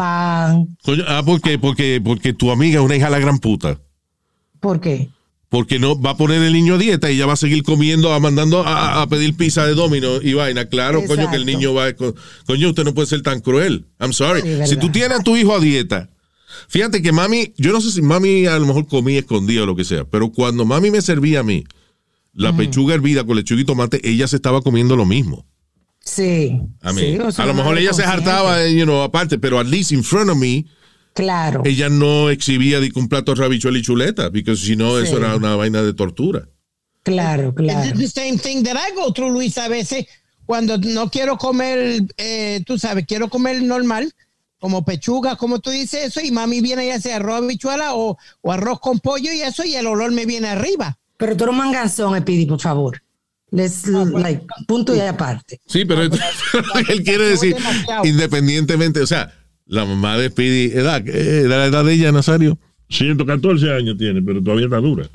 D: pan.
C: Ah, ¿por qué? Porque, porque tu amiga es una hija de la gran puta.
D: ¿Por qué?
C: Porque no va a poner el niño a dieta y ya va a seguir comiendo, a mandando a, a pedir pizza de domino y vaina. Claro, coño, que el niño va. a- co- Coño, usted no puede ser tan cruel. I'm sorry.
D: Sí,
C: si tú tienes a tu hijo a dieta, fíjate que mami, yo no sé si mami a lo mejor comía escondida o lo que sea, pero cuando mami me servía a mí la pechuga hervida con lechuga y tomate, ella se estaba comiendo lo mismo.
D: Sí.
C: A, mí.
D: sí, o sea,
C: a lo mejor ella se hartaba, you know, aparte, pero at least in front of me,
D: Claro.
C: ella no exhibía de un plato de rabichuela y chuleta, porque si no, eso era una vaina de tortura.
D: Claro, claro.
B: It's the same thing that I go through, Luis, a veces cuando no quiero comer, eh, tú sabes, quiero comer normal, como pechuga, como tú dices eso, y mami viene y hace arroz habichuela o, o arroz con pollo y eso, y el olor me viene arriba.
D: Pero tú eres un manganzón, Epidi, por favor. Les, like, punto y aparte.
C: Sí, pero él quiere decir,
B: demasiado.
C: independientemente, o sea, la mamá de Speedy, edad, eh, la edad de ella, Nazario.
A: 114 años tiene, pero todavía está dura.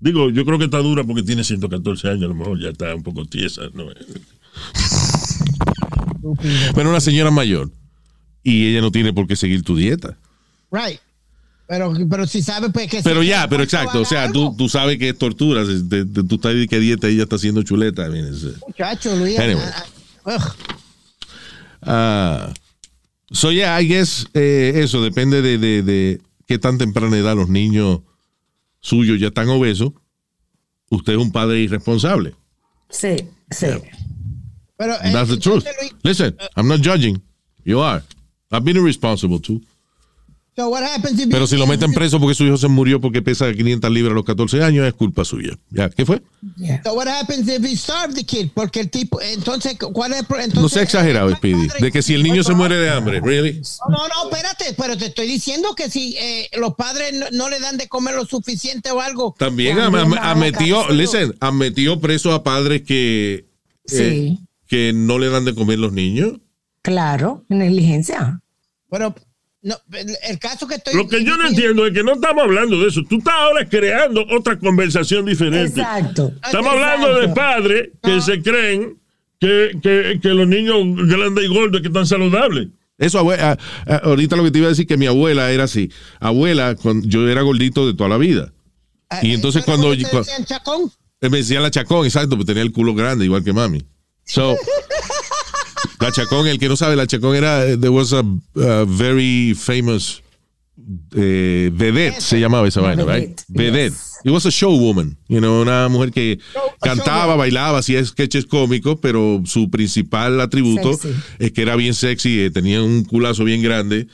A: Digo, yo creo que está dura porque tiene 114 años, a lo mejor ya está un poco tiesa. ¿no?
C: Pero una señora mayor. Y ella no tiene por qué seguir tu dieta.
B: Right. Pero, pero si sabes, pues que...
C: Pero ya, pero exacto. O sea, tú, tú sabes que es tortura. de- de- de- tú estás de qué dieta ella está haciendo chuleta. I mean, it's, uh,
B: Muchacho, Luis.
C: Anyway.
B: ah, ugh.
C: ah, so, yeah, I guess eh, eso depende de, de, de qué tan temprana edad los niños suyos ya están obesos. Usted es un padre irresponsable.
D: Sí, sí.
B: Pero, eh,
C: That's the truth. Listen, I'm not judging. You are. I've been irresponsible too.
B: So what happens if-
C: Pero si lo meten preso porque su hijo se murió porque pesa 500 libras a los 14 años, es culpa suya. ¿Ya? ¿Qué fue?
D: Yeah.
B: So what happens if he starved the kid? Porque el tipo, entonces, ¿cuál es entonces,
C: No sea exagerado,
B: el
C: Speedy. De que si el niño se muere de hambre, ¿really?
B: No, no, no, espérate, pero te estoy diciendo que si eh, los padres no, no le dan de comer lo suficiente o algo.
C: También
D: También
C: han,
D: van a
C: han metido, listen, han metido preso a padres que,
D: Sí,
C: eh, que no le dan de comer los niños.
D: claro, negligencia.
B: Pero no, el, el caso que estoy.
A: Lo que yo no entiendo es que no estamos hablando de eso. Tú estás ahora creando otra conversación diferente.
D: Exacto.
A: Estamos hablando de padres que se creen que, que, que los niños grandes y gordos que están saludables.
C: Eso, abue- a- a- ahorita lo que te iba a decir que mi abuela era así. Abuela, cuando yo era gordito de toda la vida. Y entonces cuando-
B: ¿Te decían chacón?
C: Eh, Me decía la chacón, exacto, porque tenía el culo grande, igual que mami. So, la chacón, el que no sabe, la chacón era, eh, there was a, a very famous eh, vedette, se llamaba esa vaina, right?
D: vedette, yes.
C: It was a showwoman, you know, una mujer que cantaba,
B: showwoman.
C: bailaba, hacía sketches cómicos, pero su principal atributo
D: Sexy.
C: es que era bien sexy, eh, tenía un culazo bien grande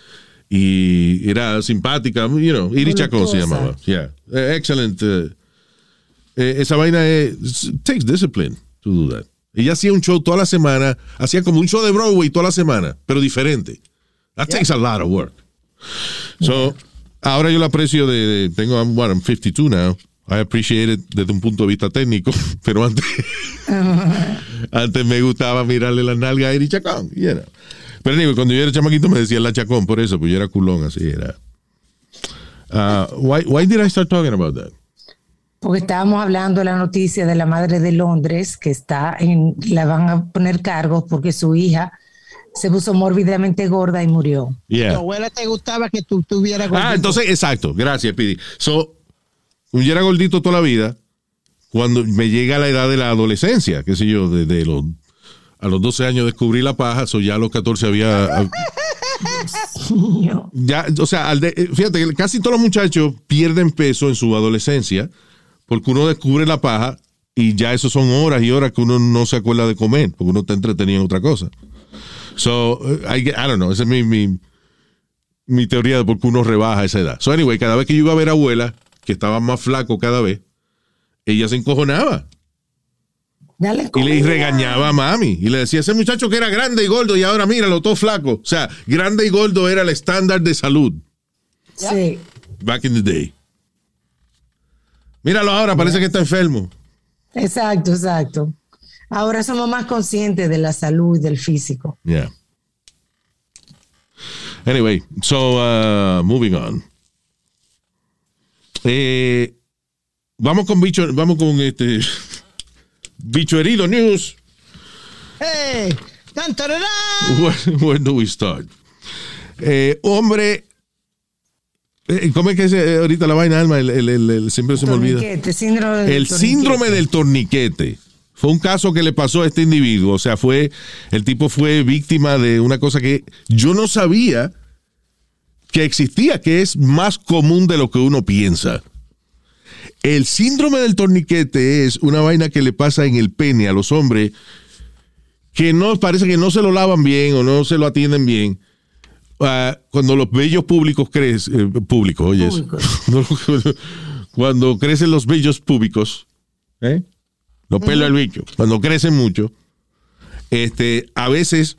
C: y era simpática, you know, Iri Chacón se llamaba. Yeah. Eh, excellent. eh, esa vaina es, takes discipline to do that. Ella hacía un show toda la semana, hacía como un show de Broadway toda la semana, pero diferente. That takes a lot of work. So, ahora yo la aprecio de, de- tengo, I'm, what, I'm 52 now. I appreciate it desde un punto de vista técnico, pero antes, antes me gustaba mirarle las nalgas a Eri Chacón, you know. Pero anyway, cuando yo era chamaquito me decían la Chacón, por eso, pues yo era culón, así era. Uh, why, why did I start talking about that?
D: Porque estábamos hablando de la noticia de la madre de Londres que está en, la van a poner cargos porque su hija se puso mórbidamente gorda y murió.
B: Tu
C: Yeah.
B: abuela te gustaba que tú tuvieras
C: Ah,
B: gordito.
C: entonces, exacto. Gracias, Pidi. So, yo era gordito toda la vida. Cuando me llega la edad de la adolescencia, qué sé yo, desde los, a los 12 años descubrí la paja, so ya a los 14 había... ya, o sea, al de- fíjate que casi todos los muchachos pierden peso en su adolescencia porque uno descubre la paja y ya eso son horas y horas que uno no se acuerda de comer porque uno está entretenido en otra cosa. So, I, I don't know, esa es mi, mi, mi teoría de por qué uno rebaja esa edad. So, anyway, cada vez que yo iba a ver a abuela, que estaba más flaco cada vez, ella se encojonaba
D: Dale
C: y le regañaba a mami. Y le decía, ese muchacho que era grande y gordo y ahora míralo, todo flaco. O sea, grande y gordo era el estándar de salud
D: Sí.
C: back in the day. Míralo ahora, parece que está enfermo.
D: Exacto, exacto. Ahora somos más conscientes de la salud y del físico.
C: Yeah. Anyway, so uh, moving on. Eh, vamos con bicho, vamos con este bicho herido news.
B: ¡Hey! ¡Tan!
C: Where, where do we start? Eh, hombre, ¿cómo es que es eh, ahorita la vaina, Alma? El, el- el- el- siempre se me olvida.
D: Síndrome del
C: El
D: torniquete.
C: síndrome del torniquete. Fue un caso que le pasó a este individuo. O sea, fue, el tipo fue víctima de una cosa que yo no sabía que existía, que es más común de lo que uno piensa. El síndrome del torniquete es una vaina que le pasa en el pene a los hombres que no parece que no se lo lavan bien o no se lo atienden bien. Ah, cuando los vellos públicos crecen, eh, públicos, oyes, cuando crecen los vellos públicos, ¿eh? los pelos del bicho, cuando crecen mucho, este, a veces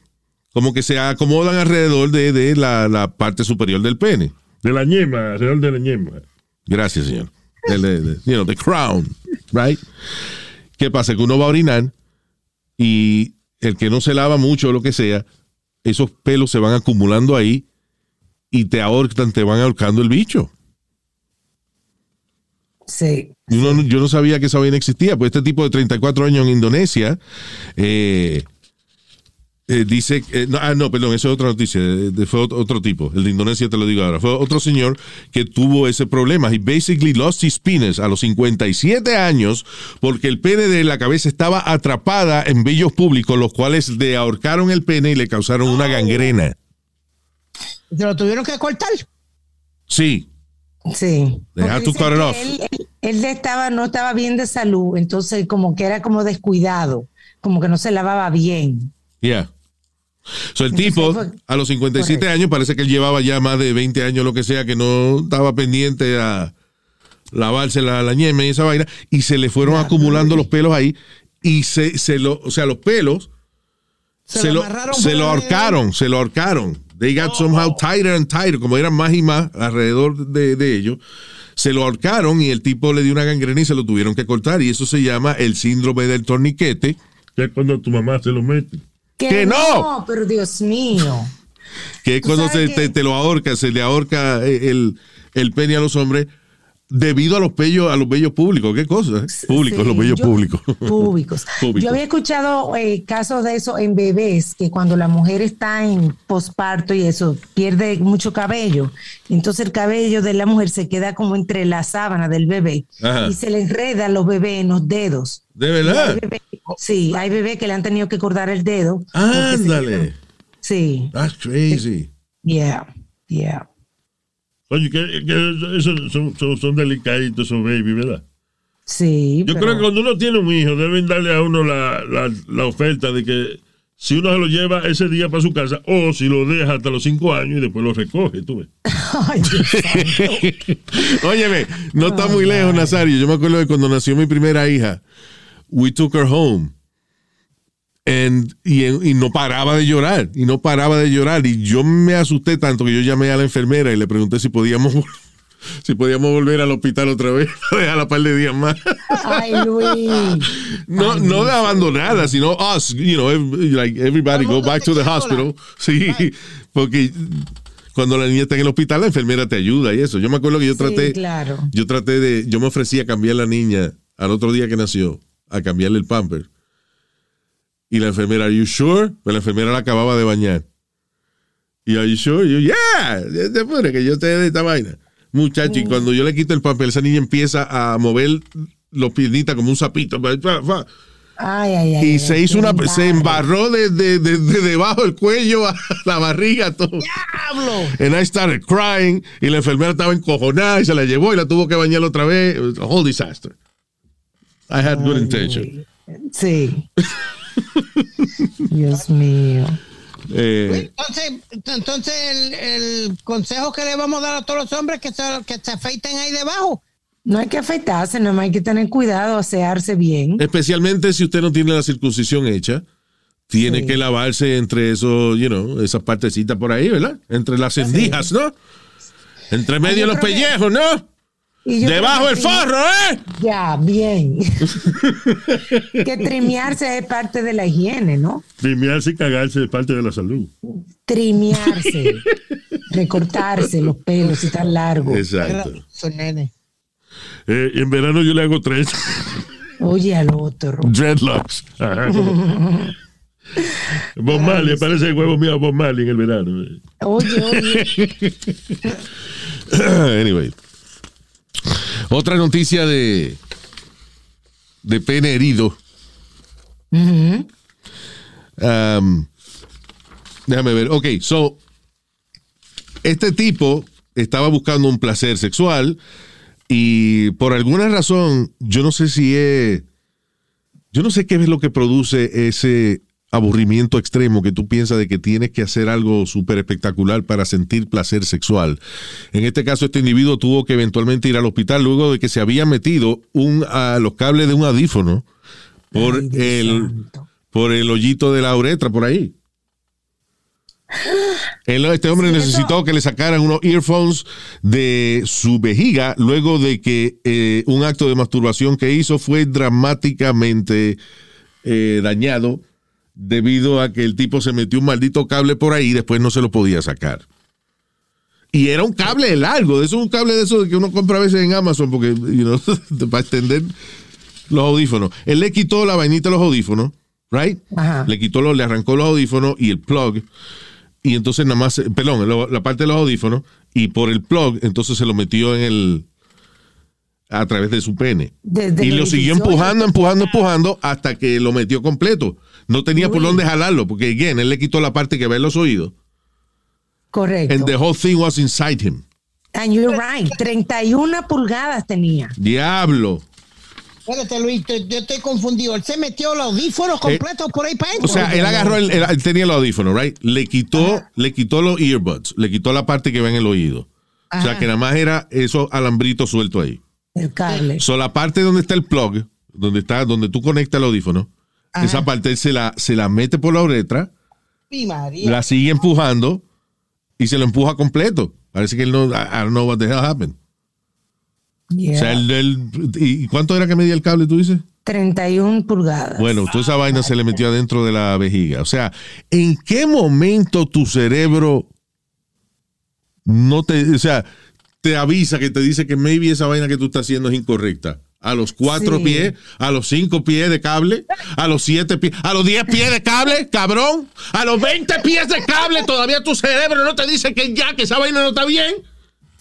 C: como que se acomodan alrededor de, de la, la parte superior del pene.
A: De la ñema, alrededor de la ñema.
C: Gracias, señor. El- el- you know, the crown, right? ¿Qué pasa? Que uno va a orinar y el que no se lava mucho o lo que sea, esos pelos se van acumulando ahí y te ahorcan, te van ahorcando el bicho.
D: Sí.
C: Uno- yo no sabía que esa vaina existía. Pues este tipo de 34 años en Indonesia eh, eh, dice. eh, no, ah, no, perdón, eso es otra noticia. eh, fue otro, otro tipo. El de Indonesia te lo digo ahora. Fue otro señor que tuvo ese problema. He basically lost his penis a los 57 años porque el pene de la cabeza estaba atrapada en vellos públicos, los cuales le ahorcaron el pene y le causaron una gangrena.
B: ¿Se lo tuvieron que cortar?
C: Sí.
D: Sí.
C: To
D: dice
C: cut off.
D: Él- él estaba, no estaba bien de salud, entonces como que era como descuidado, como que no se lavaba bien.
C: Yeah. So, el
D: Entonces,
C: tipo,
D: fue-
C: a los 57
D: correcto.
C: años, parece que él llevaba ya más de 20 años, lo que sea, que no estaba pendiente a lavarse la, la ñeme y esa vaina, y se le fueron acumulando los pelos ahí, y se, se lo, o sea, los pelos
B: Se
C: se,
B: lo
C: se lo ahorcaron, se lo ahorcaron. They got somehow tighter and tighter, como eran más y más alrededor de, de ellos. Se lo ahorcaron y el tipo le dio una gangrena y se lo tuvieron que cortar. Y eso se llama el síndrome del torniquete.
A: Que es cuando tu mamá se lo mete.
C: ¡Que no!
D: pero Dios mío.
C: que cuando se,
D: que-
C: te, te lo ahorca, se le ahorca el, el pene a los hombres debido a los bellos, a los bellos públicos. ¿Qué cosa? eh? Públicos,
D: Sí,
C: los bellos
D: yo-
C: públicos.
D: Públicos. Yo había escuchado eh, casos de eso en bebés, que cuando la mujer está en posparto y eso, pierde mucho cabello. Entonces el cabello de la mujer se queda como entre la sábana del bebé
C: Ajá.
D: y se le enreda a los bebés en los dedos.
C: ¿De verdad?
D: hay sí, hay bebés que le han tenido que cortar el dedo.
C: Ándale.
D: Sí,
C: That's crazy.
D: yeah, yeah.
A: Oye, que, que esos son, son, son delicaditos esos baby, ¿verdad?
D: Sí.
A: Yo
D: pero-
A: creo que cuando uno tiene un hijo, deben darle a uno la, la, la oferta de que si uno se lo lleva ese día para su casa o si lo deja hasta los cinco años y después lo recoge, tú ves.
D: Ay.
C: Óyeme, no está muy lejos, Nazario. Yo me acuerdo de cuando nació mi primera hija, we took her home. And, y, y no paraba de llorar, y no paraba de llorar. Y yo me asusté tanto que yo llamé a la enfermera y le pregunté si podíamos, si podíamos volver al hospital otra vez, dejarla un par de días más.
D: Ay, Luis.
C: No, no de abandonada, sino us, you know, like everybody go back to the hospital. Sí, porque cuando la niña está en el hospital, la enfermera te ayuda y eso. Yo me acuerdo que yo
D: Sí,
C: traté,
D: claro.
C: yo traté de, yo me ofrecí a cambiar la niña al otro día que nació, a cambiarle el pamper. Y la enfermera, ¿Are you sure? Pues la enfermera la acababa de bañar. Y ¿Are you sure? Y yo, yeah, que yo te de esta vaina. Muchacho, y cuando yo le quito el pamper, esa niña empieza a mover los piernitas como un sapito. fa.
D: Ay, ay, ay.
C: Y se hizo una, se embarró desde de, de debajo del cuello a la barriga, todo.
B: ¡Diablo!
C: And I started crying. Y la enfermera estaba encojonada y se la llevó y la tuvo que bañar otra vez. It was a whole disaster. I had good intention.
D: Sí. Dios mío.
C: Eh,
B: Entonces, entonces el, el consejo que le vamos a dar a todos los hombres que se, que se afeiten ahí debajo.
D: No hay que afeitarse, no hay que tener cuidado, asearse bien.
C: especialmente si usted no tiene la circuncisión hecha. Tiene
D: Sí.
C: que lavarse entre esos, you know, esas partecitas por ahí, ¿verdad? Entre las endijas, ¿no? Entre medio de los pellejos, ¿no? Debajo
D: trim-
C: forro, ¿eh?
D: Ya, bien. que trimearse es parte de la higiene, ¿no?
A: Trimearse y cagarse de parte de la salud.
D: Trimearse, recortarse los pelos si están largos.
C: Exacto.
B: Son nene.
A: Eh, en verano yo le hago tres
D: Oye al otro.
A: dreadlocks. Bob Marley, parece el huevo mío a Bob Marley en el verano.
D: Oye, oye.
C: anyway. Otra noticia de de pene herido. Déjame ver. Ok, so este tipo estaba buscando un placer sexual y por alguna razón, yo no sé si es, yo no sé qué es lo que produce ese aburrimiento extremo que tú piensas de que tienes que hacer algo súper espectacular para sentir placer sexual. En este caso, este individuo tuvo que eventualmente ir al hospital luego de que se había metido un, a los cables de un audífono por
D: Ay,
C: el
D: santo.
C: por el hoyito de la uretra por ahí. Este hombre necesitó que le sacaran unos earphones de su vejiga luego de que eh, un acto de masturbación que hizo fue dramáticamente eh, dañado debido a que el tipo se metió un maldito cable por ahí y después no se lo podía sacar. Y era un cable largo, de eso es un cable de eso que uno compra a veces en Amazon porque you know, para extender los audífonos. Él le quitó la vainita de los audífonos, right?
D: Ajá.
C: Le quitó los, le arrancó los audífonos y el plug. Y entonces nada más, perdón, lo- la parte de los audífonos y por el plug, entonces se lo metió en el a través de su pene.
D: Desde
C: y lo siguió empujando, empujando, empujando hasta que lo metió completo. No tenía por dónde jalarlo, porque again, él le quitó la parte que ve en los oídos.
D: Correcto.
C: And the whole thing was inside him.
D: And you're right. 31 pulgadas tenía.
C: Diablo.
B: Espérate, Luis, te- yo estoy confundido. Él se metió los audífonos completos por ahí para
C: O
B: adentro.
C: sea, él agarró, el, él- él tenía el audífono, right? Le quitó, le quitó los earbuds, le quitó la parte que va en el oído. O sea, que nada más era esos alambritos sueltos ahí.
D: El cable.
C: So, la parte donde está el plug, donde está, donde tú conectas el audífono,
B: Ajá.
C: esa parte él se la, se la mete por la uretra,
B: María.
C: la sigue empujando y se lo empuja completo. Parece que él no, I, I don't know what the hell happened.
D: Yeah.
C: O sea, él, él- ¿y cuánto era que medía el cable, tú dices?
D: 31 pulgadas.
C: Bueno, toda esa vaina se le metió adentro de la vejiga. O sea, ¿en qué momento tu cerebro no te, o sea, te avisa que te dice que maybe esa vaina que tú estás haciendo es incorrecta? A los cuatro
D: Sí.
C: pies, a los cinco pies de cable, a los siete pies, a los diez pies de cable, cabrón, a los veinte pies de cable, todavía tu cerebro no te dice que ya, que esa vaina no está bien.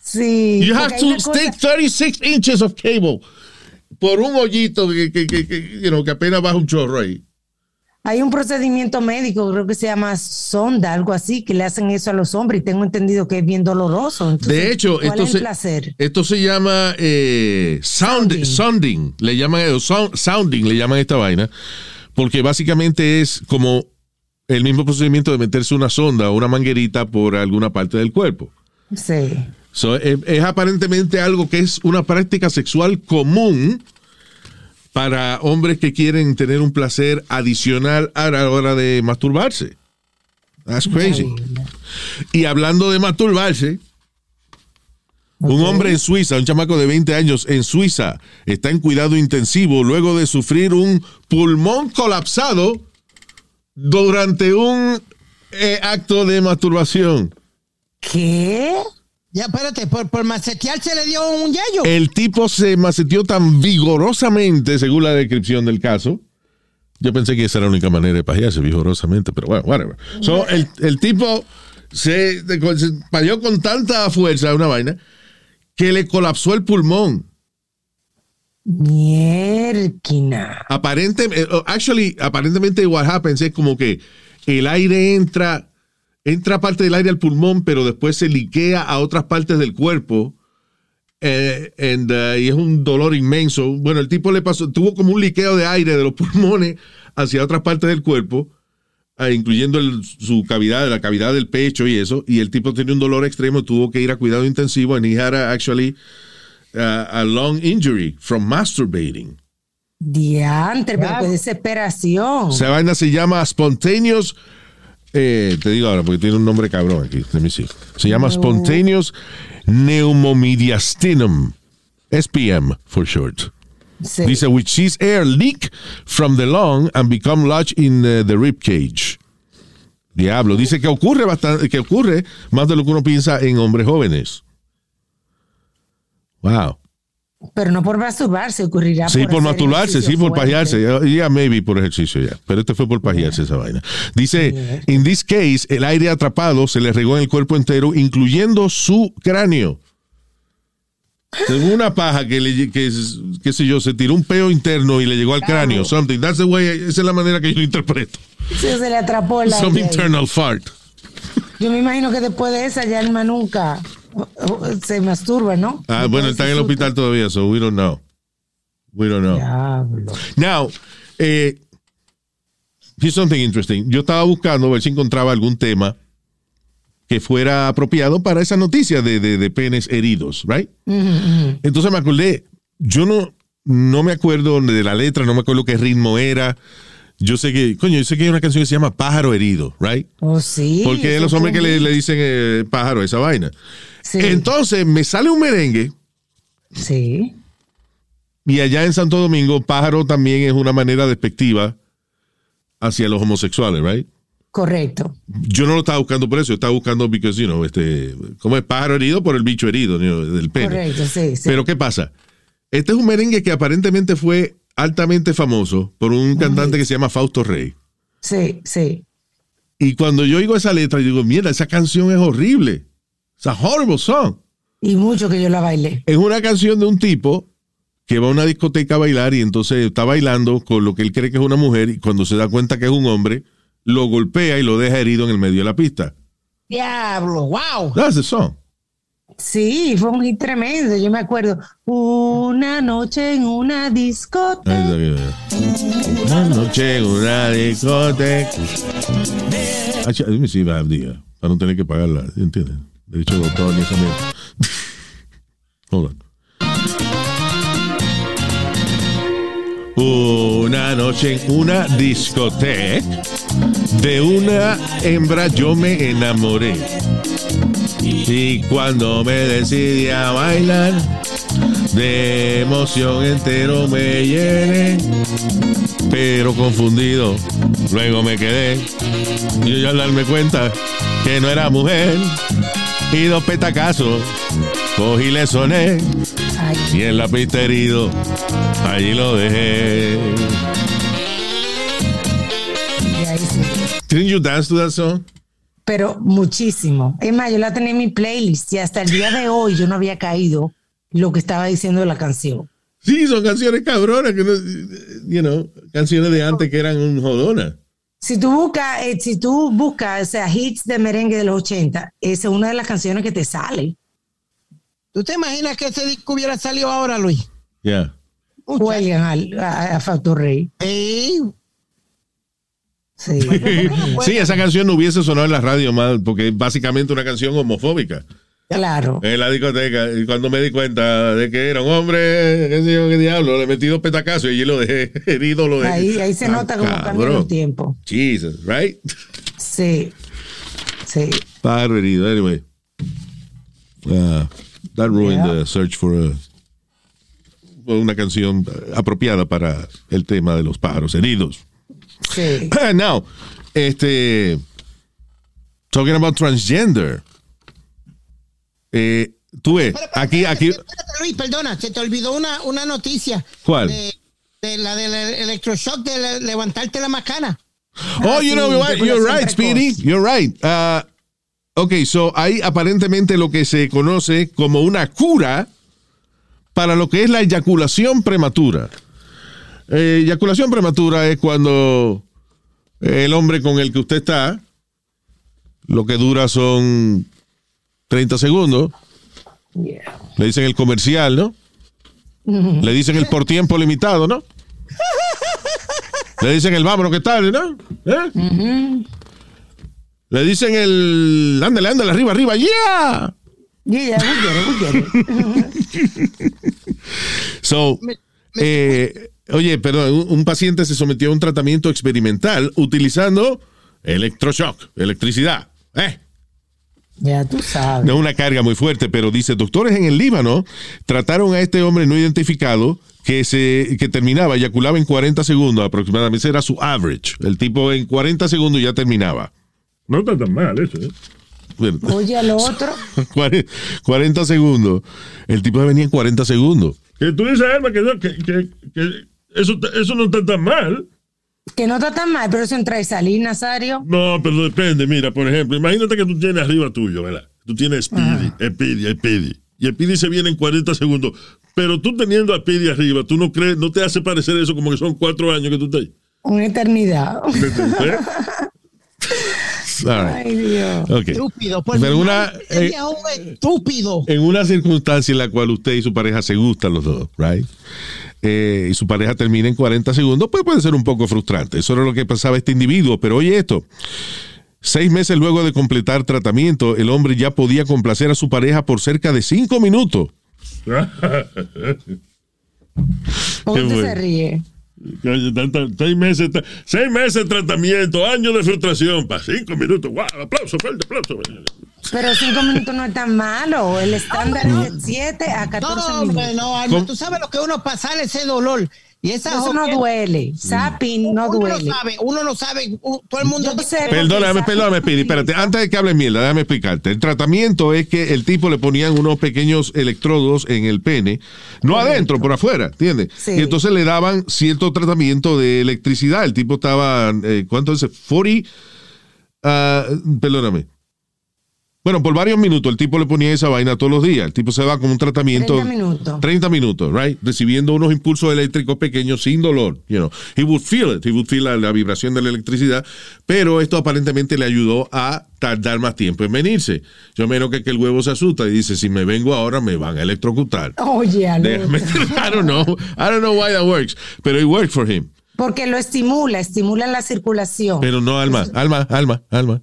D: Sí.
C: You have to
D: una cosa-
C: stick 36 inches of cable por un hoyito que, que, que, que, you know, que apenas baja un chorro ahí.
D: Hay un procedimiento médico, creo que se llama sonda, algo así, que le hacen eso a los hombres y tengo entendido que es bien doloroso. Entonces,
C: De hecho,
D: ¿cuál
C: esto
D: es
C: se,
D: el placer?
C: esto se llama eh, sound-
D: Sounding.
C: sounding. Le llaman sound- sounding, le llaman esta vaina, porque básicamente es como el mismo procedimiento de meterse una sonda o una manguerita por alguna parte del cuerpo.
D: Sí.
C: So, es, es aparentemente algo que es una práctica sexual común para hombres que quieren tener un placer adicional a la hora de masturbarse. That's crazy. Y hablando de masturbarse, un hombre en Suiza, un chamaco de 20 años en Suiza, está en cuidado intensivo luego de sufrir un pulmón colapsado durante un eh, acto de masturbación.
D: ¿Qué?
B: Ya, espérate, por, por macetear se le dio un yello.
C: El tipo se maceteó tan vigorosamente, según la descripción del caso. Yo pensé que esa era la única manera de pajearse, vigorosamente, pero bueno, whatever. So, el, el tipo se, se con tanta fuerza una vaina que le colapsó el pulmón.
D: Mierquina.
C: Aparente, eh, oh, actually, aparentemente what happens es como que el aire entra, entra parte del aire al pulmón, pero después se liquea a otras partes del cuerpo. eh, and, uh, y es un dolor inmenso. Bueno, el tipo le pasó, tuvo como un liqueo de aire de los pulmones hacia otras partes del cuerpo, ah, incluyendo el- su cavidad, la cavidad del pecho y eso. Y el tipo tenía un dolor extremo, tuvo que ir a cuidado intensivo, and he had a- actually uh, a long injury from masturbating.
D: Diantre, pero qué desesperación.
C: Esa vaina se llama Spontaneous. Eh, te digo ahora porque tiene un nombre cabrón aquí. Let me see. Se llama Spontaneous Pneumomediastinum. SPM for short.
D: Sí.
C: Dice, which is air leak from the lung and become lodged in uh, the rib cage. Diablo. Dice que ocurre bastante, que ocurre más de lo que uno piensa en hombres jóvenes. Wow.
D: Pero no por masturbarse, ocurrirá
C: Sí, por
D: hacer
C: masturbarse, sí, por pajearse. Ya, maybe por ejercicio ya. Pero este fue por pajearse esa vaina. Dice, in this case, el aire atrapado se le regó en el cuerpo entero, incluyendo su cráneo. Según una paja que le, que, qué sé yo, se tiró un peo interno y le llegó al cráneo. Something. That's the way, esa es la manera que yo lo interpreto.
D: Sí, se le atrapó el
C: Some
D: ahí.
C: internal fart.
D: Yo me imagino que después de esa ya el nunca se masturba, ¿no?
C: Ah, bueno, está en el hospital todavía, so we don't know. We don't know.
D: Diablo.
C: Now, eh, here's something interesting. Yo estaba buscando a ver si encontraba algún tema que fuera apropiado para esa noticia de, de- de penes heridos, right? Entonces me acordé, yo no, no me acuerdo de la letra, no me acuerdo qué ritmo era. Yo sé que, coño, yo sé que hay una canción que se llama Pájaro Herido, right?
D: Oh, sí.
C: Porque los hombres que le, le dicen eh, pájaro a esa vaina.
D: Sí.
C: Entonces me sale un merengue
D: Sí.
C: Y allá en Santo Domingo, pájaro también es una manera despectiva hacia los homosexuales, right?
D: Correcto.
C: Yo no lo estaba buscando por eso, estaba buscando because, you know, este, como es pájaro herido por el bicho herido, you know, del pene.
D: Correcto, sí, sí.
C: Pero ¿qué pasa? Este es un merengue que aparentemente fue altamente famoso por un cantante que se llama Fausto Rey.
D: Sí, sí.
C: Y cuando yo oigo esa letra, yo digo, mierda, esa canción es horrible. Es a horrible song.
D: Y mucho que yo la bailé.
C: Es una canción de un tipo que va a una discoteca a bailar y entonces está bailando con lo que él cree que es una mujer y cuando se da cuenta que es un hombre, lo golpea y lo deja herido en el medio de la pista.
B: Diablo, wow.
C: That's the song.
D: Sí, fue un hit tremendo. Yo me acuerdo. Una noche en una discoteca.
C: Una noche en una discoteca. Actually, Let me see if I have the, para no tener que pagarla, ¿entiendes? De autor ni esa mierda. Hold on. Una noche en una discoteca de una hembra yo me enamoré. Y cuando me decidí a bailar, de emoción entero me llené. Pero confundido, luego me quedé. Y al darme cuenta que no era mujer, y dos petacazos, cogí le soné.
D: Ay,
C: Y en la pista herido, allí lo dejé.
D: y ahí sí.
C: Didn't you dance to that song?
D: Pero muchísimo. Es más, yo la tenía en mi playlist y hasta el día de hoy yo no había caído lo que estaba diciendo la canción.
C: Sí, son canciones cabronas, que no, you know, canciones de antes que eran un jodona.
D: Si tú buscas, eh, si tú buscas, o sea, hits de merengue de los 80, esa es una de las canciones que te sale.
B: ¿Tú te imaginas que ese disco hubiera salido ahora, Luis?
C: Yeah.
D: Juegan al, a, a Factor Rey.
B: Ey,
D: Sí.
C: Sí, esa canción no hubiese sonado en la radio más, porque es básicamente una canción homofóbica.
D: Claro.
C: En la discoteca, y cuando me di cuenta de que era un hombre, qué sé yo, qué diablo, le metí dos petacazos y yo lo dejé herido, lo dejé.
D: Ahí, ahí se
C: Ah,
D: nota cómo cambia el tiempo.
C: Jesus, right?
D: Sí. Sí.
C: Pájaro herido, anyway. Uh, that ruined
D: Yeah.
C: the search for a- for una canción apropiada para el tema de los pájaros heridos.
D: Sí.
C: Now, este, talking about transgender. Eh, tú ves,
B: Pero, pero,
C: aquí, aquí,
B: espérate, Luis, perdona, se te olvidó una, una noticia.
C: ¿Cuál?
B: De, de la del electroshock de la- levantarte la macana.
C: Oh, you know, what? you're right, Speedy. You're right. Uh, ok, so hay aparentemente lo que se conoce como una cura para lo que es la eyaculación prematura. Eh, eyaculación prematura es cuando el hombre con el que usted está, lo que dura son 30 segundos,
D: Yeah.
C: le dicen el comercial, ¿no? Le dicen el por tiempo limitado, ¿no? Le dicen el vámonos que tarde, ¿no? ¿Eh? Le dicen el ándale, ándale, arriba, arriba, yeah.
D: Yeah, we get it, we get it.
C: So, eh, oye, perdón, un, un paciente se sometió a un tratamiento experimental utilizando electroshock, electricidad. ¿Eh?
D: Ya tú sabes.
C: No es una carga muy fuerte, pero dice, doctores en el Líbano trataron a este hombre no identificado que se que terminaba, eyaculaba en 40 segundos aproximadamente, ese era su average. El tipo en 40 segundos ya terminaba.
A: No está tan mal eso, ¿eh?
C: Bueno,
D: Oye, a lo otro.
C: 40 40 segundos. El tipo venía en 40 segundos.
A: Que tú dices, Alma, que, no, que, que, que eso, eso no está tan mal.
D: Que no está tan mal, pero eso entra y salir, Nazario.
A: No, pero depende. Mira, por ejemplo, imagínate que tú tienes arriba tuyo, ¿verdad? Tú tienes Speedy, Speedy, Speedy. Y Speedy se viene en 40 segundos. Pero tú teniendo a Speedy arriba, tú no crees, no te hace parecer eso como que son cuatro años que tú estás ahí.
D: Una eternidad.
A: ¿Eh?
C: All right.
D: Ay, Dios.
B: Estúpido. Por
C: Pero
B: mi
C: una, eh,
B: estúpido.
C: en una circunstancia en la cual usted y su pareja se gustan los dos, right? Eh, y su pareja termina en 40 segundos, pues puede ser un poco frustrante. Eso era lo que pasaba este individuo. Pero oye esto, seis meses luego de completar tratamiento, el hombre ya podía complacer a su pareja por cerca de cinco minutos.
D: ¿Por qué se ríe?
A: Seis, meses, seis meses de tratamiento, años de frustración, para cinco minutos. ¡Wow! Aplauso, fuerte aplauso.
D: Pero cinco minutos no es tan malo. El estándar es de 7 a 14
B: No, hombre,
D: minutos.
B: no, Alma, tú sabes lo que uno pasar ese dolor. Y esa
D: Eso no duele. Zapping no
B: uno
D: duele.
B: no sabe, uno no sabe, todo el mundo dice-
D: sé.
C: Perdóname, perdóname, Speedy, espérate. Antes de que hable mierda, déjame explicarte. El tratamiento es que el tipo le ponían unos pequeños electrodos en el pene, no adentro, por afuera, ¿entiendes?
D: Sí.
C: Y entonces le daban cierto tratamiento de electricidad. El tipo estaba, eh, ¿cuánto es? 40, ah, perdóname. Bueno, por varios minutos el tipo le ponía esa vaina todos los días. El tipo se va con un tratamiento.
D: 30 minutos.
C: 30 minutos, right? Recibiendo unos impulsos eléctricos pequeños sin dolor, you know. He would feel it, he would feel la, la vibración de la electricidad, pero esto aparentemente le ayudó a tardar más tiempo en venirse. Yo menos que, que el huevo se asusta y dice, si me vengo ahora me van a electrocutar.
D: Oye,
C: Déjame-
D: otro.
C: I don't know, I don't know why that works, pero it worked for him.
D: Porque lo estimula, estimula la circulación.
C: Pero no, Alma, Alma, Alma, Alma.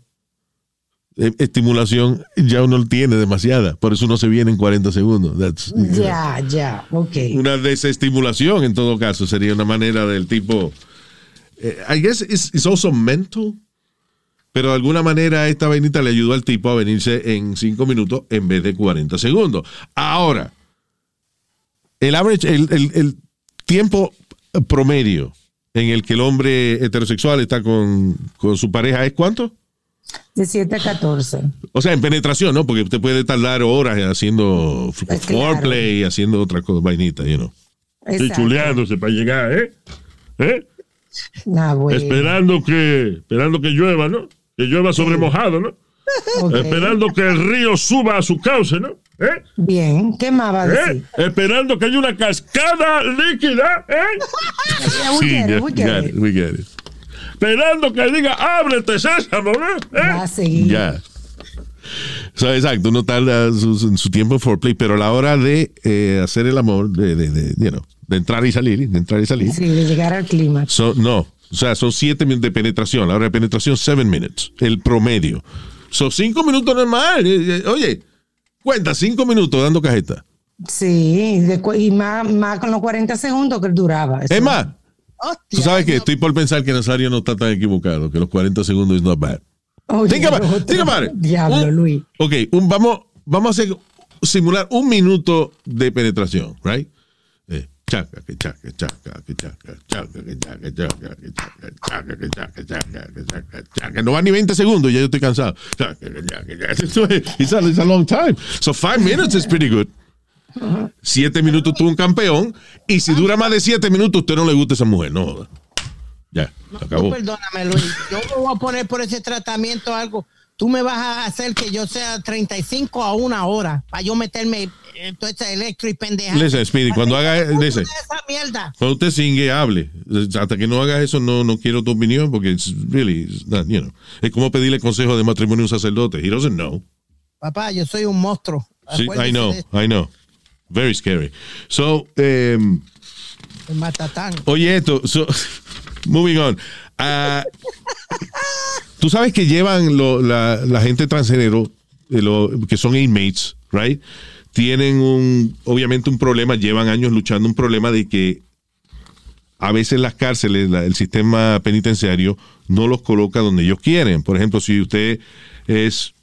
C: Eh, Estimulación ya uno tiene demasiada, por eso uno se viene en 40 segundos. That's,
D: ya, ya, ok.
C: una desestimulación en todo caso sería una manera del tipo eh, I guess it's, it's also mental pero de alguna manera esta vainita le ayudó al tipo a venirse en 5 minutos en vez de 40 segundos ahora el average el, el- el tiempo promedio en el que el hombre heterosexual está con, con su pareja es cuánto?
D: De 7 a 14.
C: O sea, en penetración, ¿no? Porque usted puede tardar horas haciendo
D: Pues claro.
C: foreplay, haciendo otra cosa, vainita, you know.
A: Y chuleándose para llegar, ¿eh? ¿Eh?
D: Ah, bueno.
A: Esperando que esperando que llueva, ¿no? Que llueva sobre mojado, ¿no? Esperando que el río suba a su cauce, ¿no? ¿Eh?
D: Bien, ¿qué más va a
A: ¿Eh?
D: decir?
A: Esperando que haya una cascada líquida, ¿eh?
D: Yeah, we get it, we get
C: got
D: it.
C: it, we get it.
A: Esperando que diga, ábrete, sésamo, ¿no?
D: Va
A: ¿Eh?
D: a seguir.
C: Ya. O sea, exacto, uno tarda su, su tiempo en foreplay, pero a la hora de eh, hacer el amor, de, de, de, you know, de entrar y salir, de entrar y salir,
D: Sí, de llegar al clima.
C: no, o sea, son siete minutos de penetración, la hora de penetración, seven minutes, el promedio. Son cinco minutos normal. eh, eh, Oye, cuenta, cinco minutos dando cajeta.
D: Sí, y más, más con los 40 segundos que duraba. Eso-
C: Es más, tú sabes que
B: no,
C: estoy por pensar que Nazario no está tan equivocado, que los 40 segundos is not bad.
D: Oye,
C: Think about,
D: el otro.
C: think about it.
D: Diablo,
C: Un-
D: Luis.
C: Ok, un- vamos, vamos a hacer, simular un minuto de penetración, right? Eh, chaca, que chaca, chaca, que chaca, chaca, que chaca, chaca, que chaca, chaca, que chaca, chaca, que chaca, chaca. No va ni 20 segundos, ya yo estoy cansado. Chaca, chaca, chaca. It's a long time. So five minutes is pretty good. Siete minutos tú un campeón. Y si dura más de siete minutos, usted no le gusta esa mujer. No. Ya, se acabó.
B: Tú perdóname, Luis. Yo me voy a poner por ese tratamiento algo. Tú me vas a hacer que yo sea 35 a una hora para yo meterme en todo ese electro y pendeja.
C: Listen, Speedy, cuando haga- listen.
B: esa mierda.
C: Cuando usted singue, hable. Hasta que no hagas eso, no, no quiero tu opinión, porque it's really, it's not, you know. es como pedirle consejo de matrimonio a un sacerdote. He doesn't know.
B: Papá, yo soy un monstruo.
C: Sí, I know, I know. Very scary. So, um,
B: el matatán.
C: oye esto, so, moving on. Ah, Tú sabes que llevan lo- la, la gente transgénero, eh, lo- que son inmates, right? Tienen un, obviamente un problema, llevan años luchando un problema de que a veces las cárceles, la- el sistema penitenciario no los coloca donde ellos quieren. Por ejemplo, si usted es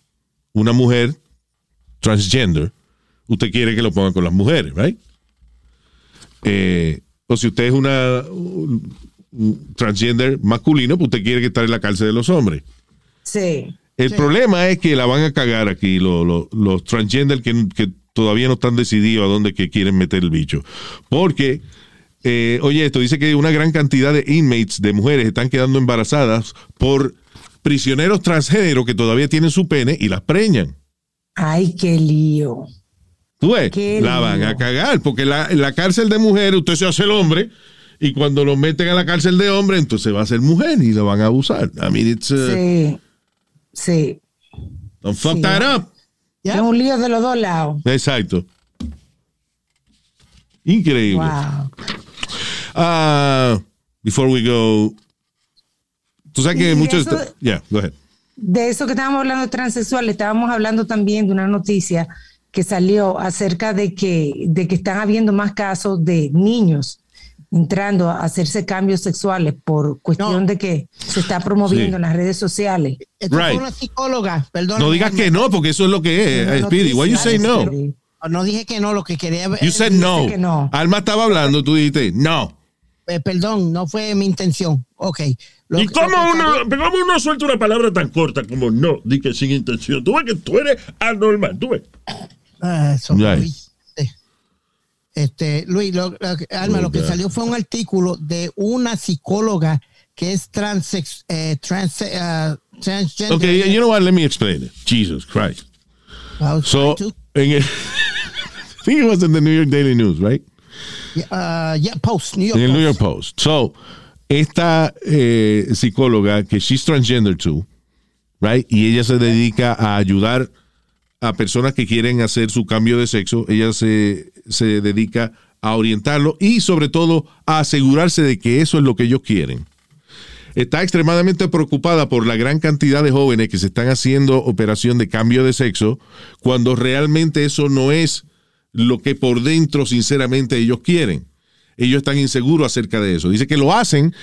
C: una mujer transgender, usted quiere que lo pongan con las mujeres, right? Eh, o si usted es una un- transgender masculino, pues usted quiere que esté en la cárcel de los hombres.
D: Sí.
C: El problema es que la van a cagar aquí lo- lo- los transgender que, que todavía no están decididos a dónde que quieren meter el bicho. Porque, eh, oye, esto dice que una gran cantidad de inmates, de mujeres, están quedando embarazadas por prisioneros transgénero que todavía tienen su pene y las preñan.
D: Ay, qué lío.
C: Tú ves,
D: Qué
C: la van a cagar, porque la, en la cárcel de mujeres usted se hace el hombre y cuando lo meten a la cárcel de hombre, entonces va a ser mujer y lo van a abusar. I mean, it's, uh,
D: Sí. Sí.
C: don't fuck
D: Sí.
C: that up.
B: Ya.
D: Es un lío de los dos lados.
C: Exacto. Increíble.
D: Wow.
C: Ah, before we go, tú sabes que muchos.
D: eso-
C: Yeah, go ahead.
D: De eso que estábamos hablando de transexuales, estábamos hablando también de una noticia que salió acerca de que, de que están habiendo más casos de niños entrando a hacerse cambios sexuales por cuestión
B: No.
D: de que se está promoviendo
C: Sí.
D: en las redes sociales.
B: Esto
C: Right.
B: fue una psicóloga, perdón.
C: No digas que no, porque eso es lo que es.
D: Una
C: eh, Speedy, why you say no?
B: No dije que no, lo que quería
C: You said no.
D: que no.
C: Alma estaba hablando, tú dijiste no.
B: Eh, perdón, no fue mi intención. Ok. Lo
A: ¿Y cómo
B: lo
A: uno, pero cómo uno suelta una palabra tan corta como no? Di que sin intención. Tú ves que tú eres anormal. Tú ves.
B: Ah. Este, Luis, lo, lo Alma, lo que salió fue un artículo de una psicóloga que es transex, eh, trans, eh, transgender.
C: Okay, you know what? Let me explain it. Jesus Christ. So, en el, I think it was in the New York Daily News, right?
B: uh, yeah, Post, New York
C: el
B: Post.
C: New York Post. So, esta eh, psicóloga que she's transgender too, right? Y ella se dedica a ayudar a personas que quieren hacer su cambio de sexo. Ella se, se dedica a orientarlo y sobre todo a asegurarse de que eso es lo que ellos quieren. Está extremadamente preocupada por la gran cantidad de jóvenes que se están haciendo operación de cambio de sexo cuando realmente eso no es lo que por dentro sinceramente ellos quieren ellos están inseguros acerca de eso. Dice que lo hacen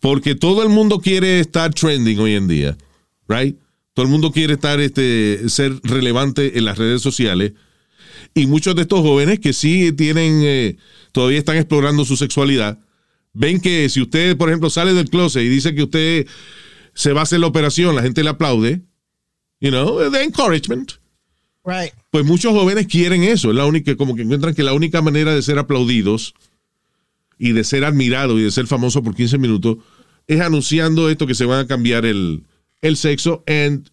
C: porque todo el mundo quiere estar trending hoy en día, right? Todo el mundo quiere estar, este, ser relevante en las redes sociales. Y muchos de estos jóvenes que sí tienen, eh, todavía están explorando su sexualidad, ven que si usted, por ejemplo, sale del closet y dice que usted se va a hacer la operación, la gente le aplaude, you know, the encouragement
B: Right.
C: pues muchos jóvenes quieren eso. Es la única, como que encuentran que la única manera de ser aplaudidos y de ser admirados y de ser famosos por 15 minutos es anunciando esto que se van a cambiar el, el sexo. And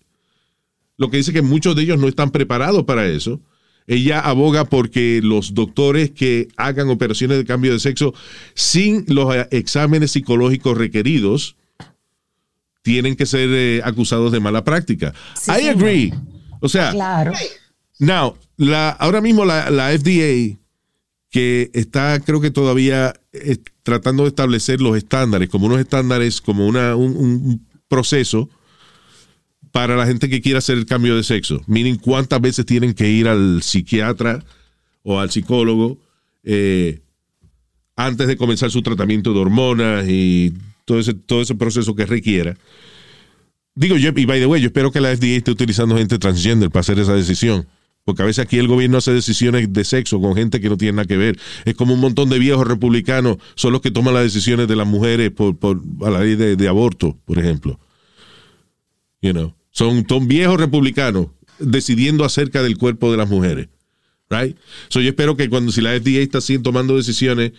C: lo que dice que muchos de ellos no están preparados para eso. Ella aboga porque los doctores que hagan operaciones de cambio de sexo sin los eh, exámenes psicológicos requeridos tienen que ser eh, acusados de mala práctica.
D: Sí,
C: I
D: señor.
C: agree. O sea,
D: Claro.
C: Now, la, ahora mismo la, la FDA, que está, creo que todavía eh, tratando de establecer los estándares, como unos estándares, como una, un, un proceso para la gente que quiera hacer el cambio de sexo. Miren cuántas veces tienen que ir al psiquiatra o al psicólogo eh, antes de comenzar su tratamiento de hormonas y todo ese, todo ese proceso que requiera. Digo yo, y by the way, yo espero que la FDA esté utilizando gente transgender para hacer esa decisión. Porque a veces aquí el gobierno hace decisiones de sexo con gente que no tiene nada que ver. Es como un montón de viejos republicanos son los que toman las decisiones de las mujeres por, por a la ley de, de aborto, por ejemplo. You know. Son, son viejos republicanos decidiendo acerca del cuerpo de las mujeres. Right? So yo espero que cuando si la FDA está así tomando decisiones,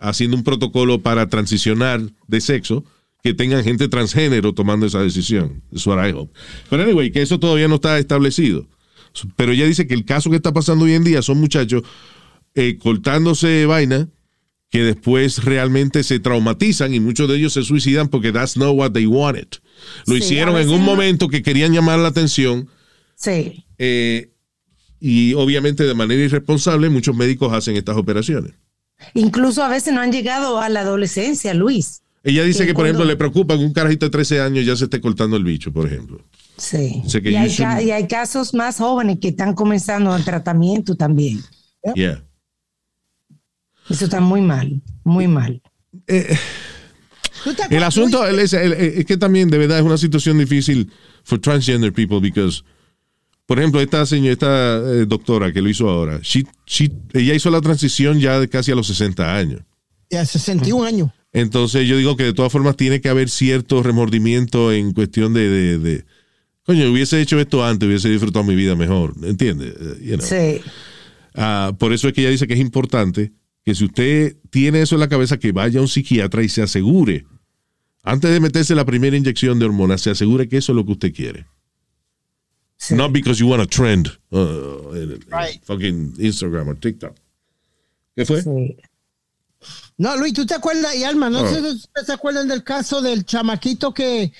C: haciendo un protocolo para transicionar de sexo, que tengan gente transgénero tomando esa decisión. That's what I hope. Pero anyway, que eso todavía no está establecido. Pero ella dice que el caso que está pasando hoy en día son muchachos eh, cortándose vaina que después realmente se traumatizan y muchos de ellos se suicidan porque that's not what they wanted. Lo
D: Sí,
C: hicieron en un
D: no-
C: momento que querían llamar la atención
D: Sí.
C: eh, y obviamente de manera irresponsable muchos médicos hacen estas operaciones.
D: Incluso a veces no han llegado a la adolescencia, Luis.
C: Ella dice que, por
D: cuando-
C: ejemplo, le preocupa que un carajito de 13 años ya se esté cortando el bicho, por ejemplo.
D: Sí.
C: Sé que
D: Y hay, y hay casos más jóvenes que están comenzando el tratamiento también.
C: Yeah.
D: Eso está muy mal, muy mal.
B: ¿Tú te
C: El asunto el- es, que también de verdad es una situación difícil for transgender people because, por ejemplo, esta señora, esta eh, doctora que lo hizo ahora, she- she- ella hizo la transición ya de casi a los 60 años.
B: Ya 61 años.
C: Entonces yo digo que de todas formas tiene que haber cierto remordimiento en cuestión de, de, de- coño, hubiese hecho esto antes, hubiese disfrutado mi vida mejor, ¿entiendes? Eh, you know.
D: Sí.
C: Ah, por eso es que ella dice que es importante que si usted tiene eso en la cabeza, que vaya a un psiquiatra y se asegure, antes de meterse la primera inyección de hormonas, se asegure que eso es lo que usted quiere.
D: sí.
C: Not because you want a trend uh,
B: Right.
C: fucking Instagram o TikTok. ¿Qué fue?
D: sí.
B: No, Luis, ¿tú te acuerdas? Y Alma, no
C: Oh.
B: sé si ustedes se acuerdan del caso del chamaquito que,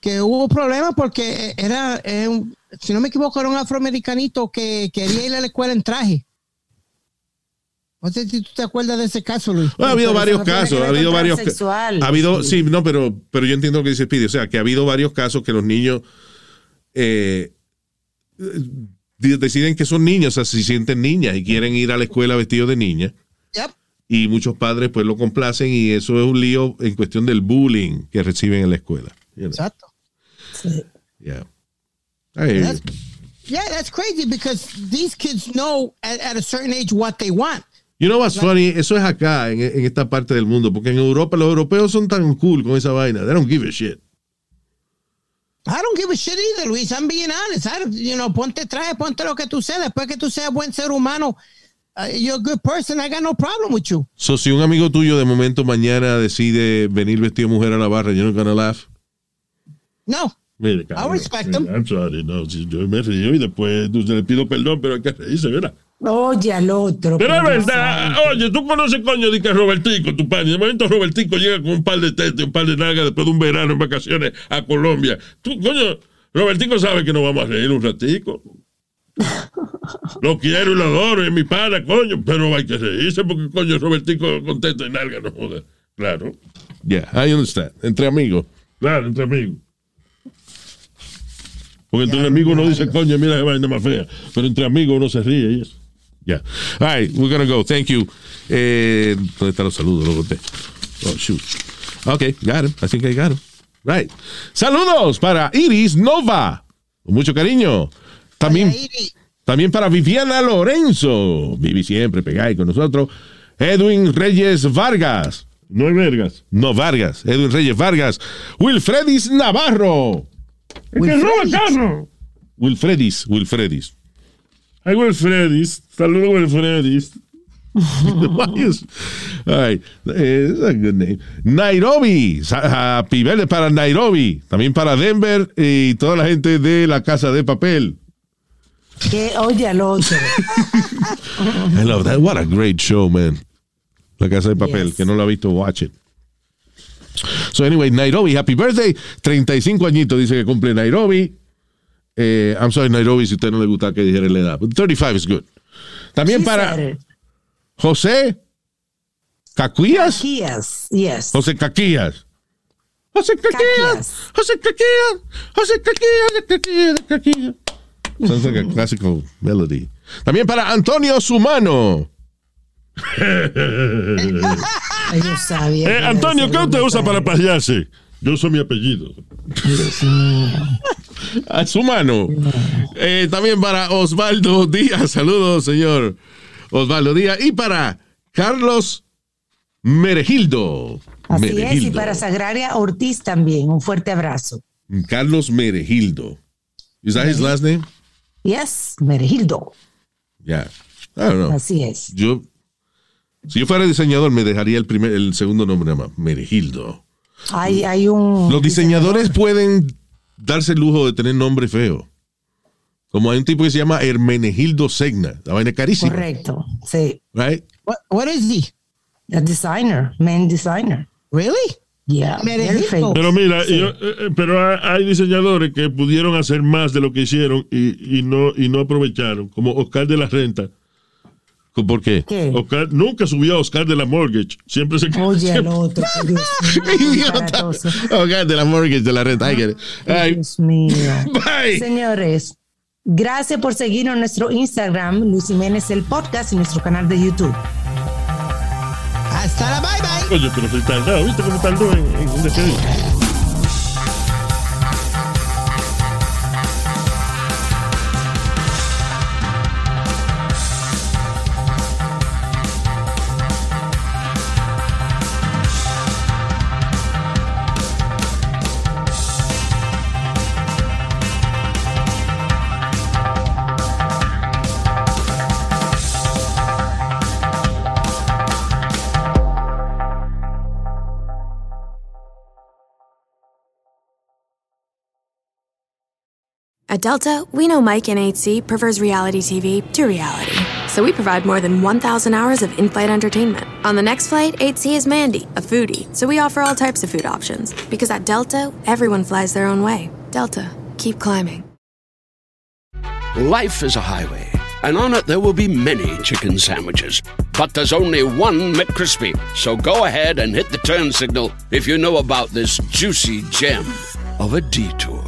B: que hubo problemas porque era, eh, un- si no me equivoco, era un afroamericanito que quería ir a la escuela en traje. No sé si tú te acuerdas de ese caso, Luis.
C: Bueno, ha habido varios casos, ha habido varios
D: transexual.
C: ha habido sí, no, pero pero yo entiendo lo que dice Speedy, o sea, que ha habido varios casos que los niños eh, de- deciden que son niños, o sea, se sienten niñas y quieren ir a la escuela vestidos de niña
B: Yep.
C: y muchos padres pues lo complacen y eso es un lío en cuestión del bullying que reciben en la escuela. You know,
B: Exacto.
D: Sí.
C: yeah.
B: That's- yeah, that's crazy because these kids know at, at a certain age what they want.
C: You know what's funny? Eso es acá, en, en esta parte del mundo, porque en Europa los europeos son tan cool con esa vaina. They don't give a shit.
B: I don't give a shit either, Luis. I'm being honest. I you know, ponte traje, ponte lo que tú seas. Después que tú seas buen ser humano, uh, you're a good person. I got no problem with you.
C: So, si un amigo tuyo de momento mañana decide venir vestido de mujer a la barra, you're not gonna laugh.
B: No. I respect them.
A: I'm sorry, no, si yo me río y después le pido perdón, pero hay que reírse, ¿verdad?
D: Oye al otro.
A: Pero es verdad, oye, tú conoces coño de que Robertico, tu pan, y de momento Robertico llega con un par de tetas y un par de nalgas después de un verano en vacaciones a Colombia. Tú, coño, Robertico sabe que nos vamos a reír un ratico. Lo quiero y lo adoro, es mi pana, coño, pero hay que reírse porque, coño, Robertico con teta y nalga, no joda. Claro,
C: Yeah, I understand. Entre amigos.
A: claro, entre amigos. Porque entre amigos uno dice, coño, mira qué vaina más fea, pero entre amigos uno se ríe y eso.
C: Yeah. All right, we're gonna go. Thank you. Eh, ¿Dónde están los saludos? Lo boté. Oh, shoot. Okay, got him. I think I got him. Right. Saludos para Iris Nova. Con mucho cariño. También, también para Viviana Lorenzo. Vivi siempre pegada ahí con nosotros. Edwin Reyes Vargas.
A: No hay vergas.
C: No Vargas. Edwin Reyes Vargas. Wilfredis Navarro.
A: Es que roba carro.
C: Wilfredis. Wilfredis.
A: Ay, Wilfredis. Saludos, Wilfredis.
C: Why is- All right. Eh, that's a good name. Nairobi. Happy birthday para Nairobi. También para Denver y toda la gente de la Casa de Papel.
D: Que oye al otro.
C: I love that. What a great show, man. La Casa de Papel.
D: Yes.
C: Que no lo ha visto, watch it. So, anyway, Nairobi, happy birthday. 35 añitos dice que cumple Nairobi. Eh, I'm sorry, Nairobi, si a usted no le gusta que dijera la edad. But 35 is good. También
D: She
C: para. José Cacuías.
D: Yes, yes.
C: José Caquías. José Caquías.
D: Caquías.
C: José Caquías. José Caquías. Caquías. Caquías. Sounds like a classical melody. También para Antonio Sumano.
D: Yo sabía.
A: Eh, Antonio, ¿qué usted usa para pasearse? Yo uso mi apellido.
C: A Sumano. Eh, también para Osvaldo Díaz. Saludos, señor Osvaldo Díaz. Y para Carlos Meregildo.
D: Así es, y para Sagraria Ortiz también, un fuerte abrazo.
C: Carlos Meregildo. Is that his last name?
D: Yes, Meregildo.
C: Yeah. Don't know.
D: Así es.
C: Yo, si yo fuera diseñador, me dejaría el primer, el segundo nombre nada más, Meregildo.
D: Hay, hay un.
C: Los diseñadores pueden darse el lujo de tener nombre feo. Como hay un tipo que se llama Hermenegildo Segna. La vaina es carísima.
D: Correcto. Sí.
C: Right?
B: What, what is he?
D: A designer, man designer.
B: Really?
D: Yeah.
A: Pero mira,
D: Sí.
A: yo, eh, eh, pero hay, hay diseñadores que pudieron hacer más de lo que hicieron y, y no y no aprovecharon, como Oscar de la Renta.
C: ¿Por qué?
D: ¿Qué?
A: Oscar nunca subió a Oscar de la Mortgage. Siempre se
D: Oye, el
A: siempre-
D: otro, Dios mío,
C: Idiota. God, de la mortgage, de la renta. Ay,
D: Dios mío.
C: bye.
D: Señores, gracias por seguirnos en nuestro Instagram, Luis Jiménez el podcast y nuestro canal de YouTube.
B: Hasta la bye bye.
A: Oye, pero estoy tardado. ¿Viste cómo tardó en, en despedir?
F: At Delta, we know Mike in 8C prefers reality TV to reality. So we provide more than 1,000 hours of in flight entertainment. On the next flight, 8C is Mandy, a foodie. So we offer all types of food options. Because at Delta, everyone flies their own way. Delta, keep climbing.
G: Life is a highway, and on it there will be many chicken sandwiches. But there's only one McCrispy. So go ahead and hit the turn signal if you know about this juicy gem of a detour.